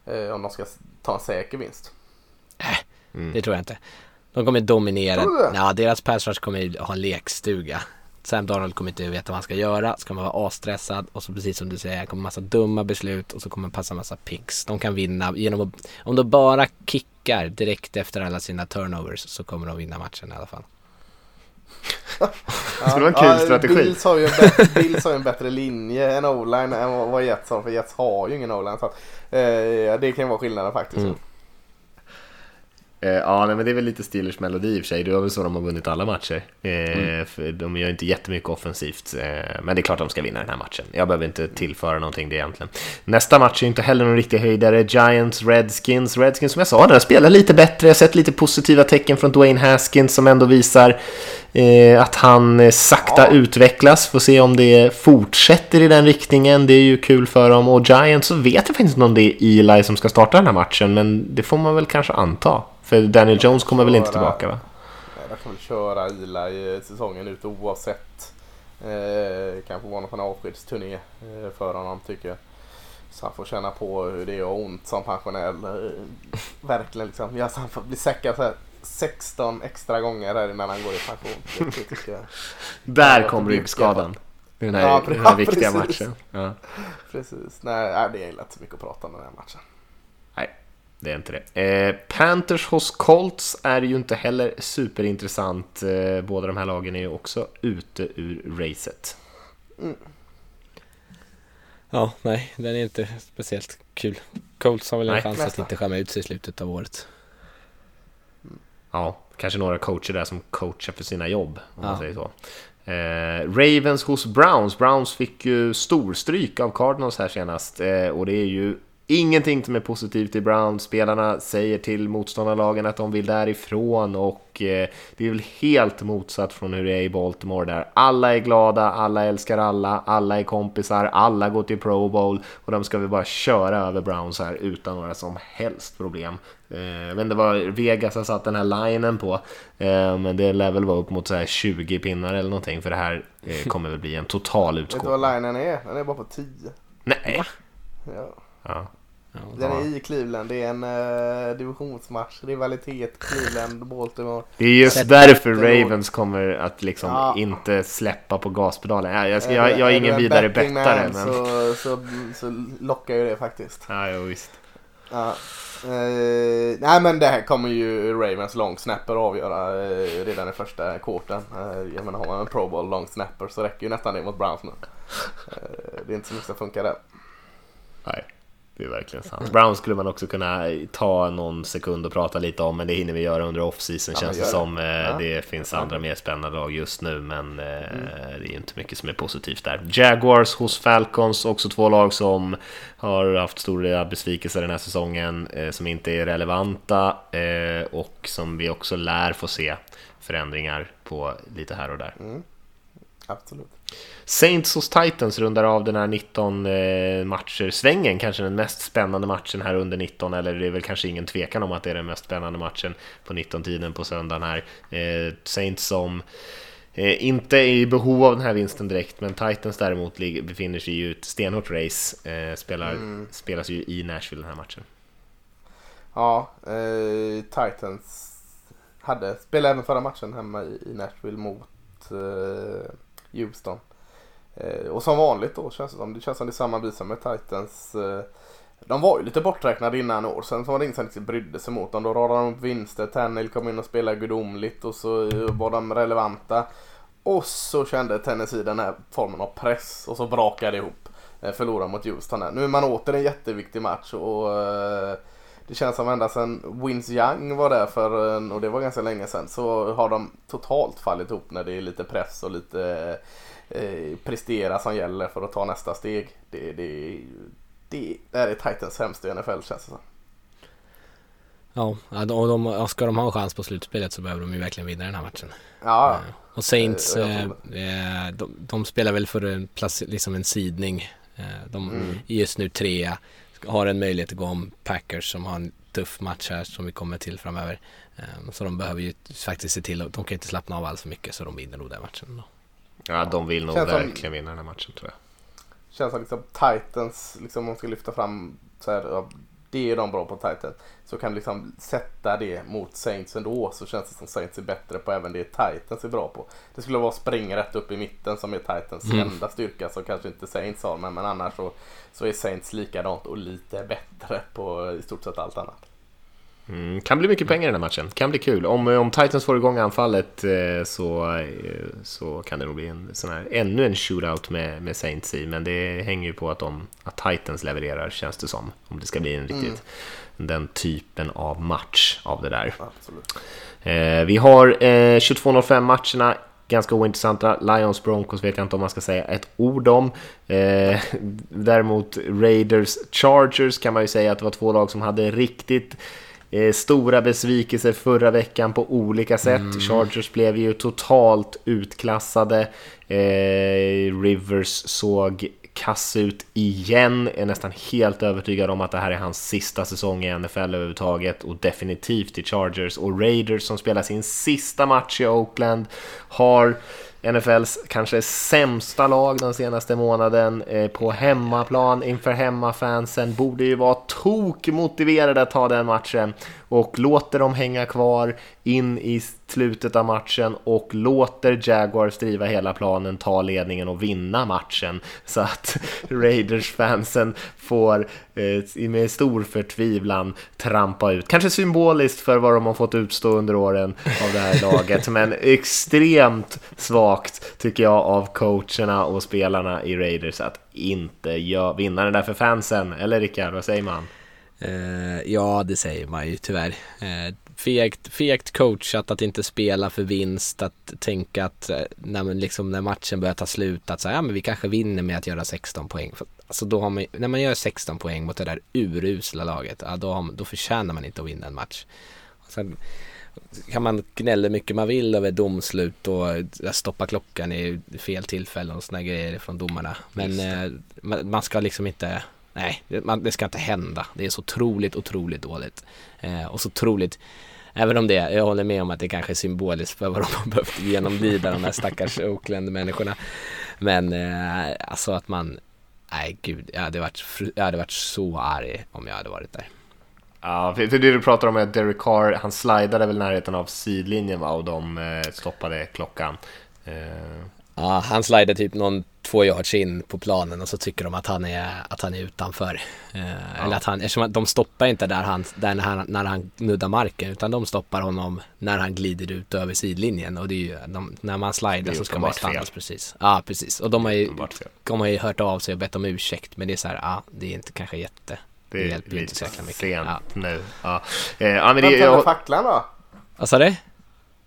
Eh, om de ska ta en säker vinst. Äh, mm. det tror jag inte. De kommer dominera. Ja, deras pass kommer ha en lekstuga. Sam Darnold kommer inte veta vad han ska göra, ska man vara asstressad och så precis som du säger, kommer massa dumma beslut och så kommer passa massa picks. De kan vinna genom att, om de bara kickar direkt efter alla sina turnovers så kommer de vinna matchen i alla fall. ja, det var en kul ja, strategi. Bills har, ju en bättre, Bills har ju en bättre linje än o-line än vad Jets har. För Jets har ju ingen o-line. Så att, eh, det kan vara skillnaden faktiskt. Mm. Eh, ja, nej, men det är väl lite Steelers melodi i och för sig. Det är väl så de har vunnit alla matcher. Eh, mm. för de gör inte jättemycket offensivt, eh, men det är klart de ska vinna den här matchen. Jag behöver inte tillföra någonting det egentligen. Nästa match är inte heller någon riktig höjdare. Giants, Redskins. Redskins som jag sa, där spelar lite bättre. Jag har sett lite positiva tecken från Dwayne Haskins som ändå visar att han sakta ja. utvecklas. Får se om det fortsätter i den riktningen. Det är ju kul för dem. Och Giants så vet jag faktiskt inte om det är Eli som ska starta den här matchen, men det får man väl kanske anta. För Daniel Jones kommer väl inte tillbaka va? Nej, de kan väl köra Ila i säsongen ut oavsett. Eh, kanske vara någon avskedsturné eh, för honom tycker jag. Så han får känna på hur det är ont som pensionär. Eh, verkligen liksom. Ja, så han får bli säkrad 16 extra gånger här innan han går i pension. Det, det tycker jag. Där kom ryggskadan. I den här, ja, den här viktiga precis. matchen. Ja. Precis. Nej, det är inte så mycket att prata om den här matchen. Det är inte det. Eh, Panthers hos Colts är ju inte heller superintressant. Eh, båda de här lagen är ju också ute ur racet. Mm. Ja, nej, den är inte speciellt kul. Colts har väl en chans att inte skämma ut sig i slutet av året. Ja, kanske några coacher där som coachar för sina jobb, om ja. man säger så. Eh, Ravens hos Browns. Browns fick ju storstryk av Cardinals här senast eh, och det är ju Ingenting som är positivt i Browns. Spelarna säger till motståndarlagen att de vill därifrån och eh, det är väl helt motsatt från hur det är i Baltimore där alla är glada, alla älskar alla, alla är kompisar, alla går till Pro Bowl och de ska vi bara köra över Browns här utan några som helst problem. Eh, men det var Vegas har satt den här linen på, eh, men det lär väl vara upp mot så här 20 pinnar eller någonting för det här kommer väl bli en total utskåpning. Vet du vad linen är? Den är bara på 10. Nej! Ja. ja. Den är i Cleveland. Det är en uh, divisionsmatch. Rivalitet Cleveland, Baltimore. Det är just därför Ravens kommer att liksom ja. inte släppa på gaspedalen. Jag, jag, jag, jag är ingen vidare bettare. Men... Så, så, så lockar ju det faktiskt. Ja, jo, visst. Ja. Uh, nej men det här kommer ju Ravens long snapper avgöra uh, redan i första kvarten. Uh, jag menar har man en pro ball long snapper så räcker ju nästan det mot Browns nu. det är inte så mycket som funkar där. Nej. Det är verkligen sant. Brown skulle man också kunna ta någon sekund och prata lite om, men det hinner vi göra under off-season ja, känns det som. Eh, ja. Det finns andra mer spännande lag just nu, men eh, mm. det är inte mycket som är positivt där. Jaguars hos Falcons, också två lag som har haft stora besvikelser den här säsongen, eh, som inte är relevanta och som vi också lär få se förändringar på lite här och där. Mm. Absolut. Saints hos Titans rundar av den här 19 eh, matcher-svängen, kanske den mest spännande matchen här under 19, eller det är väl kanske ingen tvekan om att det är den mest spännande matchen på 19-tiden på söndagen här. Eh, Saints som eh, inte är i behov av den här vinsten direkt, men Titans däremot befinner sig i ett stenhårt race, spelar, mm. spelas ju i Nashville den här matchen. Ja, eh, Titans hade, spelade även förra matchen hemma i, i Nashville mot eh, Houston. Eh, och som vanligt då känns det som. Det känns som det är samma visa med Titans. Eh, de var ju lite borträknade innan år. Sen så var det ingen som riktigt brydde sig mot dem. Då radade de upp vinster. Tannehill kom in och spelade gudomligt och så eh, var de relevanta. Och så kände Tennessee den här formen av press och så brakade det ihop. Eh, förlorade mot Houston här. Nu är man åter en jätteviktig match och eh, det känns som ända sedan Wins Young var där för, och det var ganska länge sedan, så har de totalt fallit ihop när det är lite press och lite eh, prestera som gäller för att ta nästa steg. Det, det, det, det är Titans sämsta i NFL känns det som. Ja, och de, ska de ha en chans på slutspelet så behöver de ju verkligen vinna den här matchen. Ja. Eh, och Saints, eh, eh, de, de, spelar väl för en, plats, liksom en sidning. De mm. är just nu trea har en möjlighet att gå om Packers som har en tuff match här som vi kommer till framöver. Ehm, så de behöver ju faktiskt se till att de kan inte slappna av alls för mycket så de vinner nog den matchen. Då. Ja, de vill nog Känns verkligen som, vinna den här matchen tror jag. Känns som liksom Titans, liksom om man ska lyfta fram så här, det är de bra på Titans. Så kan du liksom sätta det mot Saints ändå så känns det som Saints är bättre på även det Titans är bra på. Det skulle vara springa rätt upp i mitten som är Titans mm. enda styrka som kanske inte Saints har men, men annars så, så är Saints likadant och lite bättre på i stort sett allt annat. Mm, kan bli mycket pengar i den här matchen. Kan bli kul. Om, om Titans får igång anfallet eh, så, eh, så kan det nog bli en sån här, ännu en shootout med, med Saints i. Men det hänger ju på att, de, att Titans levererar känns det som. Om det ska bli en riktigt den typen av match av det där. Eh, vi har eh, 22.05 matcherna ganska ointressanta. Lions Broncos vet jag inte om man ska säga ett ord om. Eh, däremot Raiders Chargers kan man ju säga att det var två lag som hade riktigt eh, stora besvikelser förra veckan på olika sätt. Mm. Chargers blev ju totalt utklassade. Eh, Rivers såg kass ut igen. Är nästan helt övertygad om att det här är hans sista säsong i NFL överhuvudtaget och definitivt i Chargers och Raiders som spelar sin sista match i Oakland har NFLs kanske sämsta lag den senaste månaden eh, på hemmaplan inför hemmafansen borde ju vara tok motiverade att ta den matchen och låter dem hänga kvar in i slutet av matchen och låter Jaguars driva hela planen, ta ledningen och vinna matchen så att Raiders-fansen får eh, med stor förtvivlan trampa ut. Kanske symboliskt för vad de har fått utstå under åren av det här laget, men extremt svagt tycker jag av coacherna och spelarna i Raiders att inte vinna den där för fansen. Eller Rickard, vad säger man? Uh, ja, det säger man ju tyvärr. Uh, fegt, fegt coachat att inte spela för vinst, att tänka att uh, när, man liksom, när matchen börjar ta slut, att så, ja, men vi kanske vinner med att göra 16 poäng. För, alltså, då har man, när man gör 16 poäng mot det där urusla laget, ja, då, har, då förtjänar man inte att vinna en match. Sen, kan man gnälla mycket man vill över domslut och stoppa klockan i fel tillfällen och sådana grejer från domarna. Men man, man ska liksom inte nej, det, det ska inte hända. Det är så otroligt, otroligt dåligt. Eh, och så otroligt Även om det, jag håller med om att det kanske är symboliskt för vad de har behövt genomlida de här stackars Oakland-människorna. Men eh, alltså att man, nej gud, jag hade, varit, jag hade varit så arg om jag hade varit där. Ja, för det du pratar om är att Derek Carr, han slidade väl närheten av sidlinjen va? och de eh, stoppade klockan. Eh, Ja, han slidar typ någon två yards in på planen och så tycker de att han är, att han är utanför. Eh, ja. Eller att han, eftersom de stoppar inte där, han, där när, han, när han nuddar marken utan de stoppar honom när han glider ut över sidlinjen och det är ju, de, när man slidar så ska man stannas precis. Ja, precis. Och de har ju, de har ju hört av sig och bett om ursäkt men det är så här, ja, det är inte kanske jätte, det, det hjälper inte så jäkla mycket. sent ja. nu. Ja. Eh, ja, men det, jag... facklan då? Vad sa du?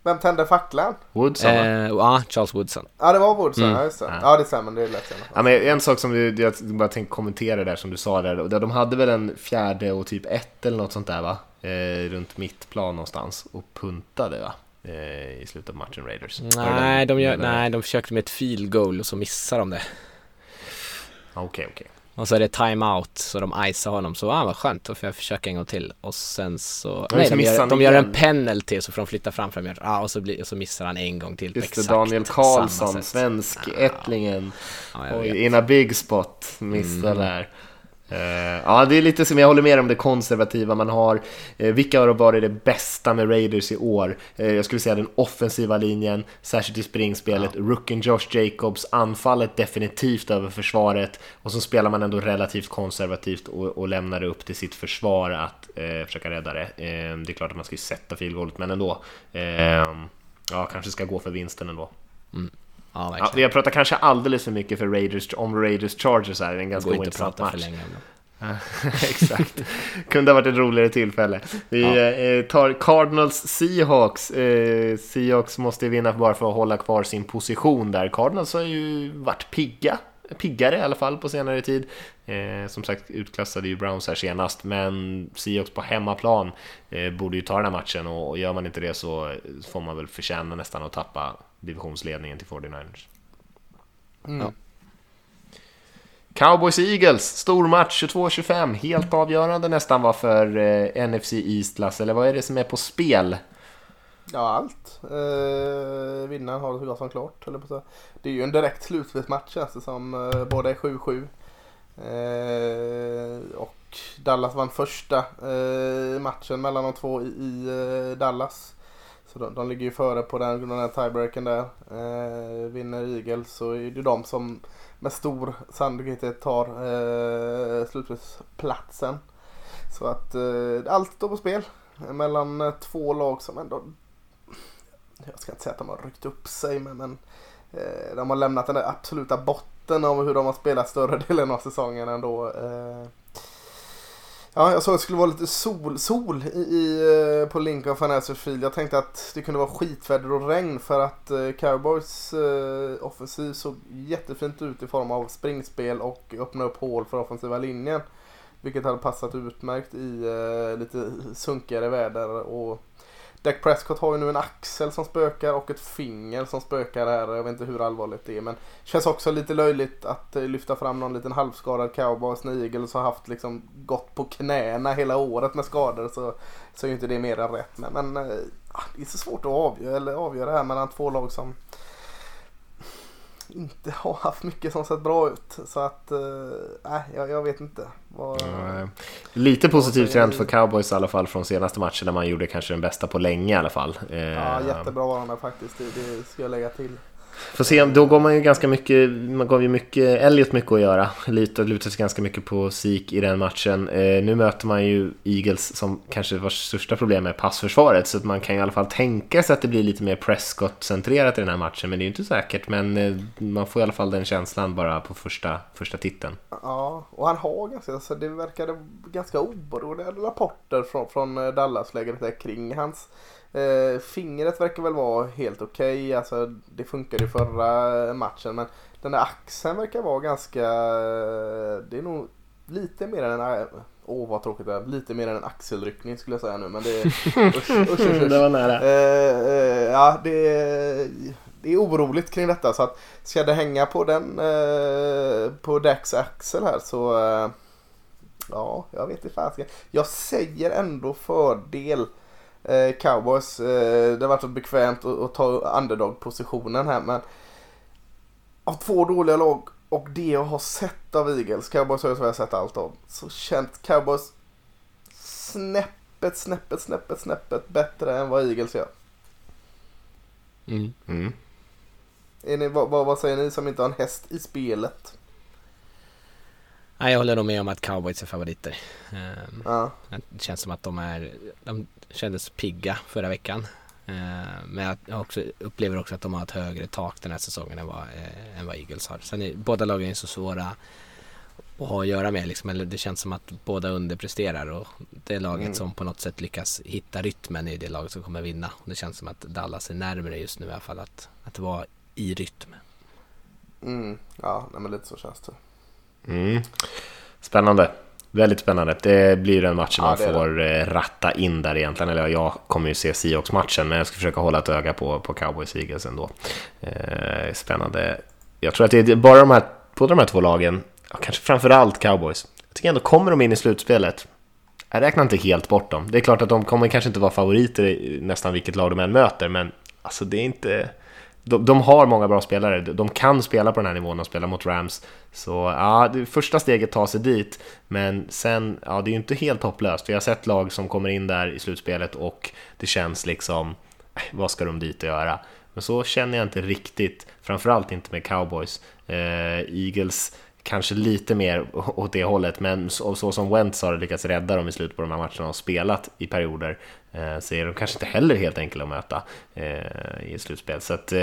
Vem tände facklan? Woodson eh, Ja, Charles Woodson. Ja, det var Woodson, mm. ja just det. Ja, det stämmer, det är lätt ja, men En sak som du, jag bara tänkte kommentera där som du sa där, de hade väl en fjärde och typ ett eller något sånt där va? Eh, runt mittplan någonstans och puntade va? Eh, I slutet av matchen Raiders. Nej, de, gör, nej, de försökte med ett field goal och så missade de det. Okej, okay, okej. Okay. Och så är det timeout så de icear honom. Så ah, vad skönt, då får jag försöka en gång till. Och sen så Nej, de gör, de gör en penalty så får de flytta fram fram ah, och, så blir, och så missar han en gång till. Just det, Daniel Karlsson, svensk ättlingen. Ja, in a big spot, missar mm. där ja, det är lite som jag håller med om det konservativa man har. Uh, vilka har varit det bästa med Raiders i år? Uh, jag skulle säga den offensiva linjen, särskilt i springspelet. Ja. Rookien Josh Jacobs, anfallet definitivt över försvaret. Och så spelar man ändå relativt konservativt och, och lämnar det upp till sitt försvar att försöka rädda det. det är klart att man ska ju sätta filgolvet, men ändå. ja, kanske ska gå för vinsten ändå. Mm. Ja, ja, vi har pratat kanske alldeles för mycket för Raiders, om Raiders Chargers här, en ganska ointressant match. För länge Exakt. Kunde ha varit ett roligare tillfälle. Vi ja. eh, tar Cardinals Seahawks. Eh, Seahawks måste vinna bara för att hålla kvar sin position där. Cardinals har ju varit pigga. Piggare i alla fall på senare tid. Eh, som sagt utklassade ju Browns här senast. Men Seahawks på hemmaplan eh, borde ju ta den här matchen. Och, och gör man inte det så får man väl förtjäna nästan att tappa divisionsledningen till 49ers. Mm. Ja. Cowboys Eagles, stor match 22-25, helt avgörande nästan var för eh, NFC East, Lasse, eller vad är det som är på spel? Ja, allt. Eh, vinnaren har det så gott som klart, eller på Det är ju en direkt slutspelsmatch känns det som. Eh, båda är 7-7. Eh, och Dallas vann första eh, matchen mellan de två i, i eh, Dallas. Så de, de ligger ju före på den, den här tiebreaken där. Eh, vinner Eagles så är det de som med stor sannolikhet tar eh, slutspelsplatsen. Så att eh, allt står på spel mellan eh, två lag som ändå jag ska inte säga att de har ryckt upp sig men, men eh, de har lämnat den där absoluta botten av hur de har spelat större delen av säsongen ändå. Eh, Ja, jag sa att det skulle vara lite sol, sol i, i, eh, på Lincoln Financial Field. Jag tänkte att det kunde vara skitväder och regn för att eh, Cowboys eh, offensiv såg jättefint ut i form av springspel och öppna upp hål för offensiva linjen. Vilket hade passat utmärkt i eh, lite sunkigare väder. Och Dak Prescott har ju nu en axel som spökar och ett finger som spökar här. Jag vet inte hur allvarligt det är men det känns också lite löjligt att eh, lyfta fram någon liten halvskadad cowboys när Eagles har haft liksom gått på knäna hela året med skador så, så är ju inte det mer än rätt. Men, men eh, ah, det är så svårt att avgöra, eller avgöra här mellan två lag som inte har haft mycket som sett bra ut. Så att, nej, äh, jag, jag, vet inte. Vad, mm. Lite positiv trend för cowboys i alla fall från senaste matchen när man gjorde kanske den bästa på länge i alla fall. Ja, jättebra var de faktiskt, det, det ska jag lägga till. Får se, då går man ju ganska mycket, man gav ju mycket, Elliot mycket att göra. Lite, lutade sig ganska mycket på Sik i den matchen. Eh, nu möter man ju Eagles som kanske vars största problem är passförsvaret. Så att man kan i alla fall tänka sig att det blir lite mer Prescott-centrerat i den här matchen. Men det är ju inte säkert. Men eh, man får i alla fall den känslan bara på första, första titeln. Ja, och han har ganska, alltså det verkade ganska oberoende rapporter från, från eh, Dallas-lägret kring hans Eh, fingret verkar väl vara helt okej. Okay. Alltså, det funkade i förra matchen. Men den där axeln verkar vara ganska... Det är nog lite mer än en... Åh oh, vad tråkigt det är. Lite mer än en axelryckning skulle jag säga nu. Men det är... Usch, usch, usch, det var nära. Eh, eh, ja, det är, det är oroligt kring detta. Så att ska det hänga på den... Eh, på Dax axel här så... Eh, ja, jag vet inte fasiken. Jag säger ändå fördel eh, cowboys. Eh, det har varit så bekvämt att, att ta underdog-positionen här men av två dåliga lag och det jag har sett av Eagles, cowboys har jag sett allt av, så känt cowboys snäppet, snäppet, snäppet, snäppet bättre än vad Eagles gör. Mm. Mm. Är ni, vad, vad, säger ni som inte har en häst i spelet? Nej, jag håller nog med om att cowboys är favoriter. Um, ja. Det känns som att de är, de kändes pigga förra veckan. Uh, men jag också, upplever också att de har ett högre tak den här säsongen än vad, uh, än vad Eagles har. Sen är båda lagen är så svåra att ha att göra med. Liksom. Eller det känns som att båda underpresterar och det laget mm. som på något sätt lyckas hitta rytmen är det laget som kommer vinna. Och det känns som att Dallas är närmare just nu i alla fall att, att vara i rytm. Mm. Ja, nej, men lite så känns det. Mm. Spännande. Väldigt spännande. Det blir en match ja, man får det. Eh, ratta in där egentligen. Eller jag kommer ju se Seahawks-matchen, men jag ska försöka hålla ett öga på, på Cowboys Eagles ändå. Eh, spännande. Jag tror att det är bara de här, båda de här två lagen, kanske framförallt Cowboys, jag tycker ändå kommer de in i slutspelet, jag räknar inte helt bort dem. Det är klart att de kommer kanske inte vara favoriter i nästan vilket lag de än möter, men alltså det är inte de, de, har många bra spelare, de kan spela på den här nivån och spela mot Rams. Så ja, det första steget tar sig dit, men sen, ja det är ju inte helt hopplöst. Vi har sett lag som kommer in där i slutspelet och det känns liksom, äh, vad ska de dit och göra? Men så känner jag inte riktigt, framförallt inte med cowboys. Eh, Eagles kanske lite mer åt det hållet, men så, så som Wentz har lyckats rädda dem i slutet på de här matcherna och spelat i perioder Eh, så är de kanske inte heller helt enkla att möta eh, i slutspel. Så att, eh,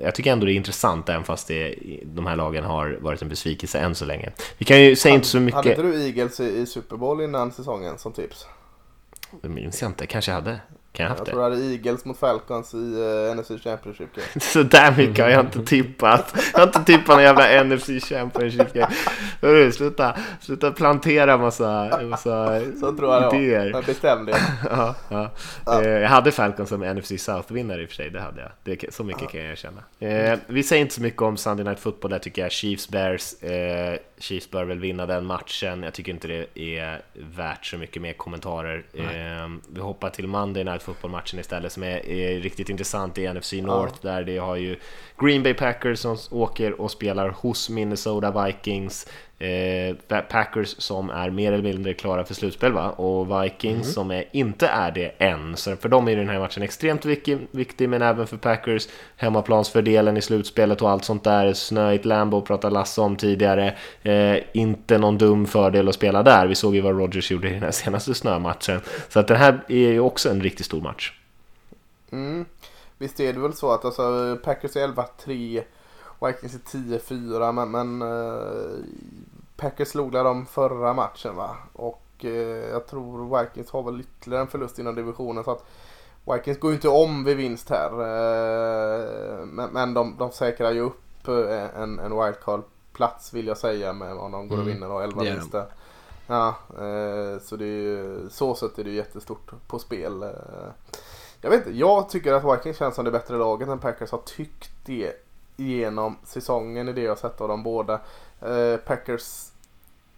jag tycker ändå det är intressant, även fast det, de här lagen har varit en besvikelse än så länge. Vi kan ju säga inte så mycket... Hade inte du Eagles i Super Bowl innan säsongen som tips? Det minns jag inte, kanske jag hade. Kan jag haft jag tror det hade Eagles mot Falcons i uh, NFC Championship Game. Så där mycket har jag inte tippat. Jag har inte tippat någon jävla NFC Championship Game. Hörru, sluta, sluta plantera massa, massa Så tror jag idéer. Jag bestämde ja, ja. ja. Eh, jag hade Falcons som NFC South-vinnare i och för sig, det hade jag. Det, så mycket ja. kan jag erkänna. Eh, vi säger inte så mycket om Sunday Night Football där tycker jag. Chiefs-Bears. Eh, Chiefs bör väl vinna den matchen. Jag tycker inte det är värt så mycket mer kommentarer. Eh, vi hoppar till Monday Night Football-matchen istället som är, är, riktigt intressant i NFC North ja. där det har ju Green Bay Packers som åker och spelar hos Minnesota Vikings. Eh, Packers som är mer eller mindre klara för slutspel va? och Vikings mm. som är, inte är det än. Så för dem är den här matchen extremt viktig, viktig men även för Packers hemmaplansfördelen i slutspelet och allt sånt där. Snöigt Lambo pratade Lasse om tidigare. Eh, inte någon dum fördel att spela där. Vi såg ju vad Rogers gjorde i den här senaste snömatchen. Så att den här är ju också en riktigt stor match. Mm. Visst är det väl så att alltså, Packers är 11-3 Vikings är 10-4 men, men uh, Packers slog dem förra matchen va? Och eh, jag tror Vikings har väl ytterligare en förlust inom divisionen. Så att Vikings går ju inte om vid vinst här. Eh, men, men de, de säkrar ju upp eh, en, en wildcard-plats vill jag säga med om de går och Mm, vinner och 11 det gör vinster. Ja, eh, så det är ju, så sätt är det ju jättestort på spel. Eh, jag vet inte, jag tycker att Vikings känns som det bättre laget än Packers har tyckt det genom säsongen i det jag har sett av dem båda. Eh, Packers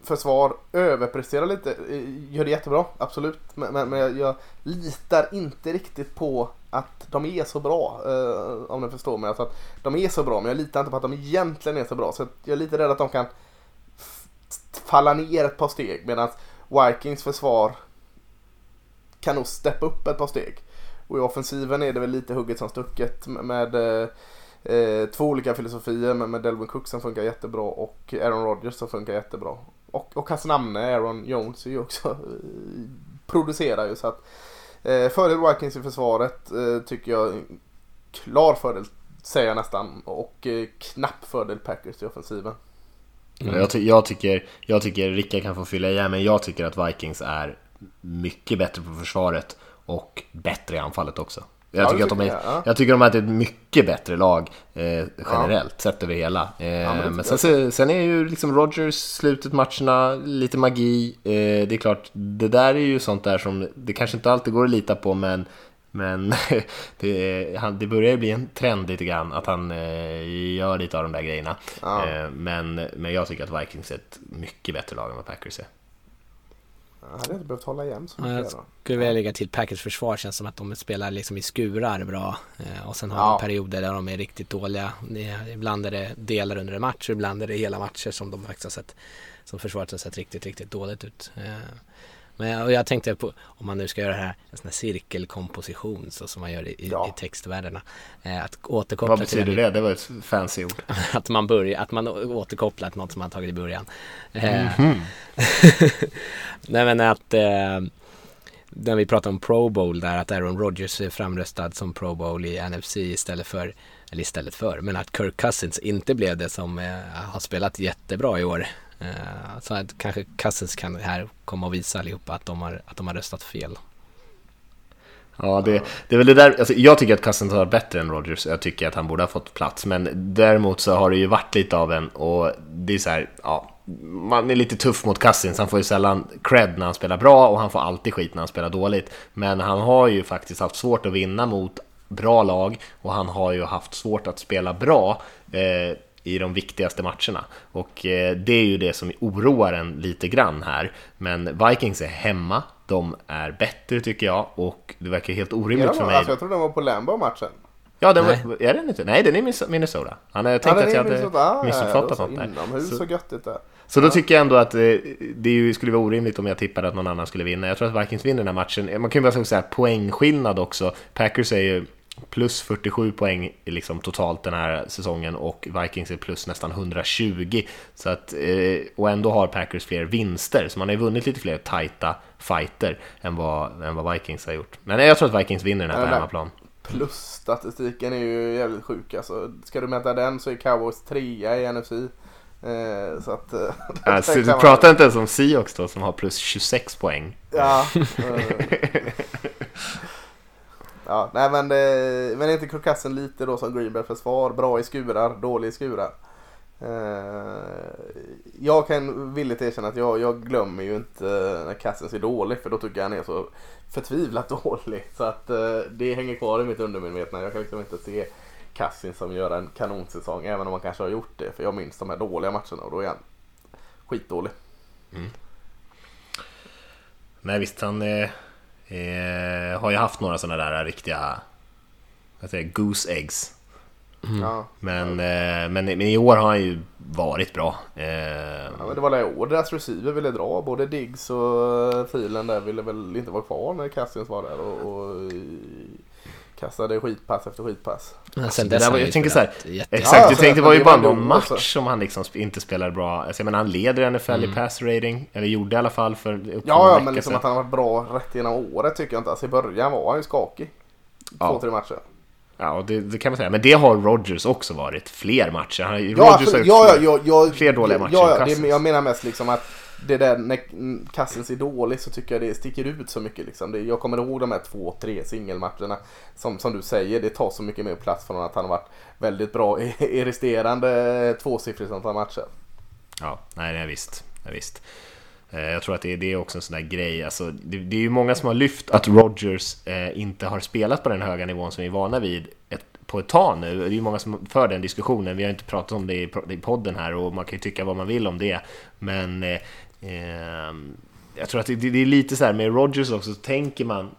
försvar överpresterar lite, eh, gör det jättebra, absolut. Men, men, men jag, jag litar inte riktigt på att de är så bra, eh, om ni förstår mig. Alltså att de är så bra, men jag litar inte på att de egentligen är så bra. Så jag är lite rädd att de kan falla ner ett par steg medan Vikings försvar kan nog steppa upp ett par steg. Och i offensiven är det väl lite hugget som stucket med eh, eh, två olika filosofier med, med Delvin Cook som funkar jättebra och Aaron Rodgers som funkar jättebra. Och, och hans namne Aaron Jones är ju också eh, producerar ju så att eh, fördel Vikings i försvaret eh, tycker jag klar fördel säger jag nästan och eh, knapp fördel Packers i offensiven. Mm. Jag, ty- jag, tycker, jag tycker Rickard kan få fylla i, men jag tycker att Vikings är mycket bättre på försvaret och bättre i anfallet också. Jag Ja, tycker, att de är, tycker jag, ja. jag tycker de är ett mycket bättre lag eh, generellt sett över hela. Eh, men det men tycker sen, sen är ju liksom Rogers slutet matcherna, lite magi. Eh, det är klart, det där är ju sånt där som det kanske inte alltid går att lita på, men men det, han, det börjar bli en trend lite grann att han eh, gör lite av de där grejerna. Ja. Eh, men, men jag tycker att Vikings är ett mycket bättre lag än vad Packers är. Jag hade inte behövt hålla igen så jag mycket. då. skulle vilja lägga till Packers försvar känns som att de spelar liksom i skurar bra eh, och sen har Ja. de perioder där de är riktigt dåliga. Ibland är det delar under en match och ibland är det hela matcher som de faktiskt har sett som försvaret har sett riktigt, riktigt dåligt ut. Men jag, och jag tänkte på om man nu ska göra det här en sån här cirkelkomposition så som man gör i, Ja. i textvärdena. Eh, att återkoppla Vad till betyder det? Det var ett fancy ord. att man börjar, att man återkopplar till något som man tagit i början. Eh, Mhm. Nej men att eh, när vi pratar om Pro Bowl där att Aaron Rodgers är framröstad som Pro Bowl i NFC istället för, eller istället för, men att Kirk Cousins inte blev det som eh, har spelat jättebra i år. Eh, så att kanske Cousins kan här komma och visa allihopa att de har, att de har röstat fel. Ja, det, det är väl det där. Alltså, jag tycker att Cousins har varit bättre än Rodgers. Jag tycker att han borde ha fått plats. Men däremot så har det ju varit lite av en och det är så här, ja, man är lite tuff mot Cousins. Han får ju sällan cred när han spelar bra och han får alltid skit när han spelar dåligt. Men han har ju faktiskt haft svårt att vinna mot bra lag och han har ju haft svårt att spela bra eh, i de viktigaste matcherna. Och eh, det är ju det som oroar en lite grann här. Men Vikings är hemma, de är bättre tycker jag och det verkar helt orimligt de, för mig. alltså, jag tror den var på Lambo matchen. Ja, den Nej. var, är den inte? Nej, den är Minnesota. Han hade tänkt den att är jag Minnesota. hade Ah, missuppfattat ja, något där. Inomhus Så- så göttigt där. Så då tycker jag ändå att eh, det skulle vara orimligt om jag tippade att någon annan skulle vinna. Jag tror att Vikings vinner den här matchen. Man kan ju bara säga poängskillnad också. Packers är ju plus 47 poäng liksom totalt den här säsongen och Vikings är plus nästan 120. Så att, eh, och ändå har Packers fler vinster, så man har ju vunnit lite fler tajta fighter än vad, än vad Vikings har gjort. Men jag tror att Vikings vinner den här på hemmaplan. Plus-statistiken är ju jävligt sjuk alltså. Ska du mäta den så är Cowboys trea i NFC. Eh, så att... Eh, Alltså, du pratar inte ens om Seahawks då som har plus 26 poäng. Ja. eh ja, nej men, det, men är inte Krokassen lite då som Greenberg försvar? Bra i skurar, dålig i skurar. Eh, jag kan villigt erkänna att jag, jag glömmer ju inte när Cousins är dålig för då tycker jag han är så förtvivlat dålig. Så att eh, det hänger kvar i mitt undermedvetna. Jag kan liksom inte se Cousins som gör en kanonsäsong även om han kanske har gjort det. För jag minns de här dåliga matcherna och då är han skitdålig. Mm. Nej visst, han eh, eh, har ju haft några sådana där riktiga vad säger, jag, goose eggs. Ja. Men, eh, men, men i år har han ju varit bra. Eh, Ja, men det var det i år deras receiver ville dra. Både Diggs och Thielen där ville väl inte vara kvar när Cassius var där och, och eh, kastade skitpass efter skitpass. Men Alltså, det där var- jag tänker så här, spelat jätte- Exakt, Ja, jag alltså, tänkte det var ju det bara någon match också. som han liksom inte spelar bra. Alltså, jag menar, han leder NFL i pass rating, eller gjorde i alla fall för Ja, ja men liksom att han har varit bra rätt genom året tycker jag inte. Alltså i början var han ju skakig. Ja. Två, tre matcher. Ja, och det, det kan man säga. Men det har Rodgers också varit. Fler matcher. Han, Ja, Rodgers har gjort ja, fler- ja, ja, ja, fler dåliga matcher Ja, det, jag menar mest liksom att det där när kassen ser dålig så tycker jag det sticker ut så mycket. Liksom. Det, jag kommer ihåg de här två, tre singelmatcherna. Som, som du säger, det tar så mycket mer plats från att han har varit väldigt bra i, i resterande tvåsiffrigt antal matcher. Ja, nej, nej visst. Nej, visst. Eh, jag tror att det är, det är också en sån där grej, alltså, det, det är ju många som har lyft att Rogers eh, inte har spelat på den höga nivån som vi är vana vid ett, på ett tag nu. Det är ju många som för den diskussionen, vi har inte pratat om det i, i podden här och man kan ju tycka vad man vill om det. Men eh, jag tror att det, det, är lite så här med Rodgers också, så tänker man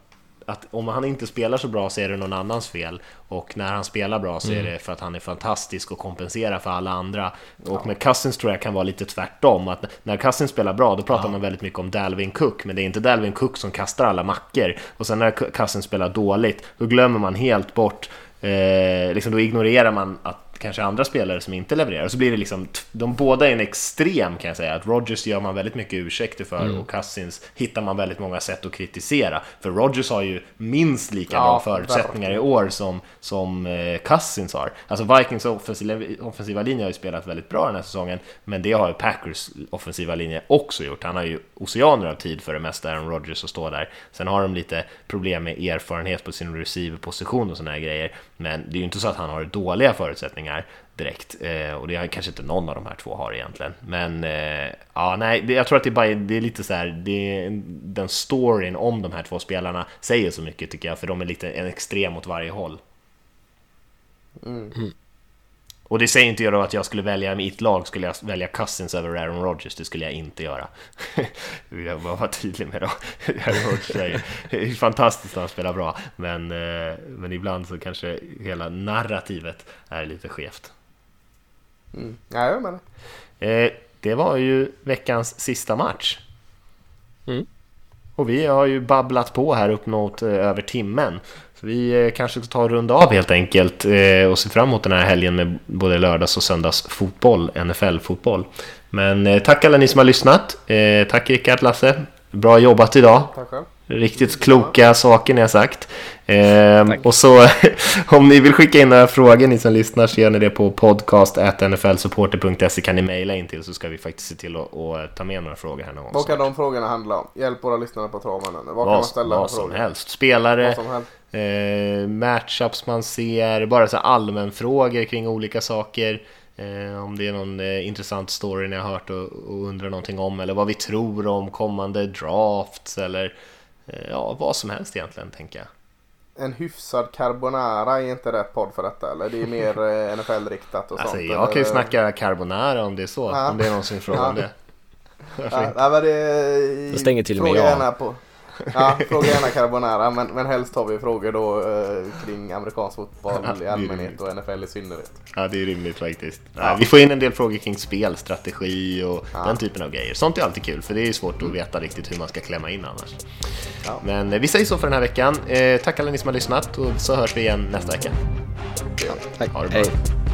att om han inte spelar så bra så är det någon annans fel och när han spelar bra så är mm. det för att han är fantastisk och kompenserar för alla andra. Och ja. med Cousins tror jag kan vara lite tvärtom, att när Cousins spelar bra då pratar ja. man väldigt mycket om Dalvin Cook, men det är inte Dalvin Cook som kastar alla mackor. Och sen när Cousins spelar dåligt, då glömmer man helt bort Eh, liksom då ignorerar man att kanske andra spelare som inte levererar. Så blir det liksom, de båda är en extrem kan jag säga. Att Rodgers gör man väldigt mycket ursäkter för mm. och Cousins hittar man väldigt många sätt att kritisera. För Rodgers har ju minst lika ja, bra förutsättningar i år som, som eh, Cousins har. Alltså Vikings offensiva, offensiva linje har ju spelat väldigt bra den här säsongen, men det har ju Packers offensiva linje också gjort. Han har ju oceaner av tid för det mesta, Aaron Rodgers, att stå där. Sen har de lite problem med erfarenhet på sin receiverposition och sådana här grejer, men det är ju inte så att han har dåliga förutsättningar direkt. Eh, och det har kanske inte någon av de här två har egentligen. Men eh, ja, nej, det, jag tror att det, bara, det är lite så här, det, den storyn om de här två spelarna säger så mycket tycker jag, för de är lite en extrem åt varje håll. Mm. Och det säger inte jag då att jag skulle välja mitt lag, skulle jag välja Cousins över Aaron Rodgers, det skulle jag inte göra. jag bara vara tydlig med det. Aaron Rodgers är, är fantastiskt när han spelar bra, men, eh, men ibland så kanske hela narrativet är lite skevt. Mm. Ja, jag menar. Eh, det var ju veckans sista match. Mm. Och vi har ju babblat på här upp mot eh, över timmen. Så vi eh, kanske ska ta och runda av helt enkelt eh, och se fram emot den här helgen med både lördags och söndags fotboll, NFL-fotboll. Men eh, tack alla ni som har lyssnat. Tack Rickard, Lasse. Bra jobbat idag. Tack själv. Riktigt kloka saker ni har sagt. Ehm, och så om ni vill skicka in några frågor ni som lyssnar så gör ni det på podcast.nflsupporter.se kan ni mejla in till så ska vi faktiskt se till att, att ta med några frågor här någon Vad kan de frågorna handla om? Hjälp våra lyssnare på traven. Vad, vad kan man ställa vad som helst. Spelare, som helst. Eh, matchups man ser, bara så allmänfrågor kring olika saker. Eh, om det är någon eh, intressant story ni har hört och, och undrar någonting om eller vad vi tror om kommande drafts eller Eh, ja, vad som helst egentligen, tänker jag. En hyfsad carbonara är inte rätt podd för detta eller? Det är mer eh, NFL-riktat och alltså, sånt. Jag kan ju snacka carbonara om det är så, ja. om det är någon som frågar ja. om det. Ja, men det Då stänger till och med jag. På. Ja, fråga gärna carbonara men, men helst har vi frågor då eh, kring amerikansk fotboll i allmänhet och NFL i synnerhet. Ja, det är rimligt faktiskt. Ja. Vi får in en del frågor kring spelstrategi och ja. den typen av grejer. Sånt är alltid kul för det är svårt att veta riktigt hur man ska klämma in annars. Ja. Men eh, vi säger så för den här veckan. Eh, tack alla ni som har lyssnat och så hörs vi igen nästa vecka. tack. Ha det bra. Hej.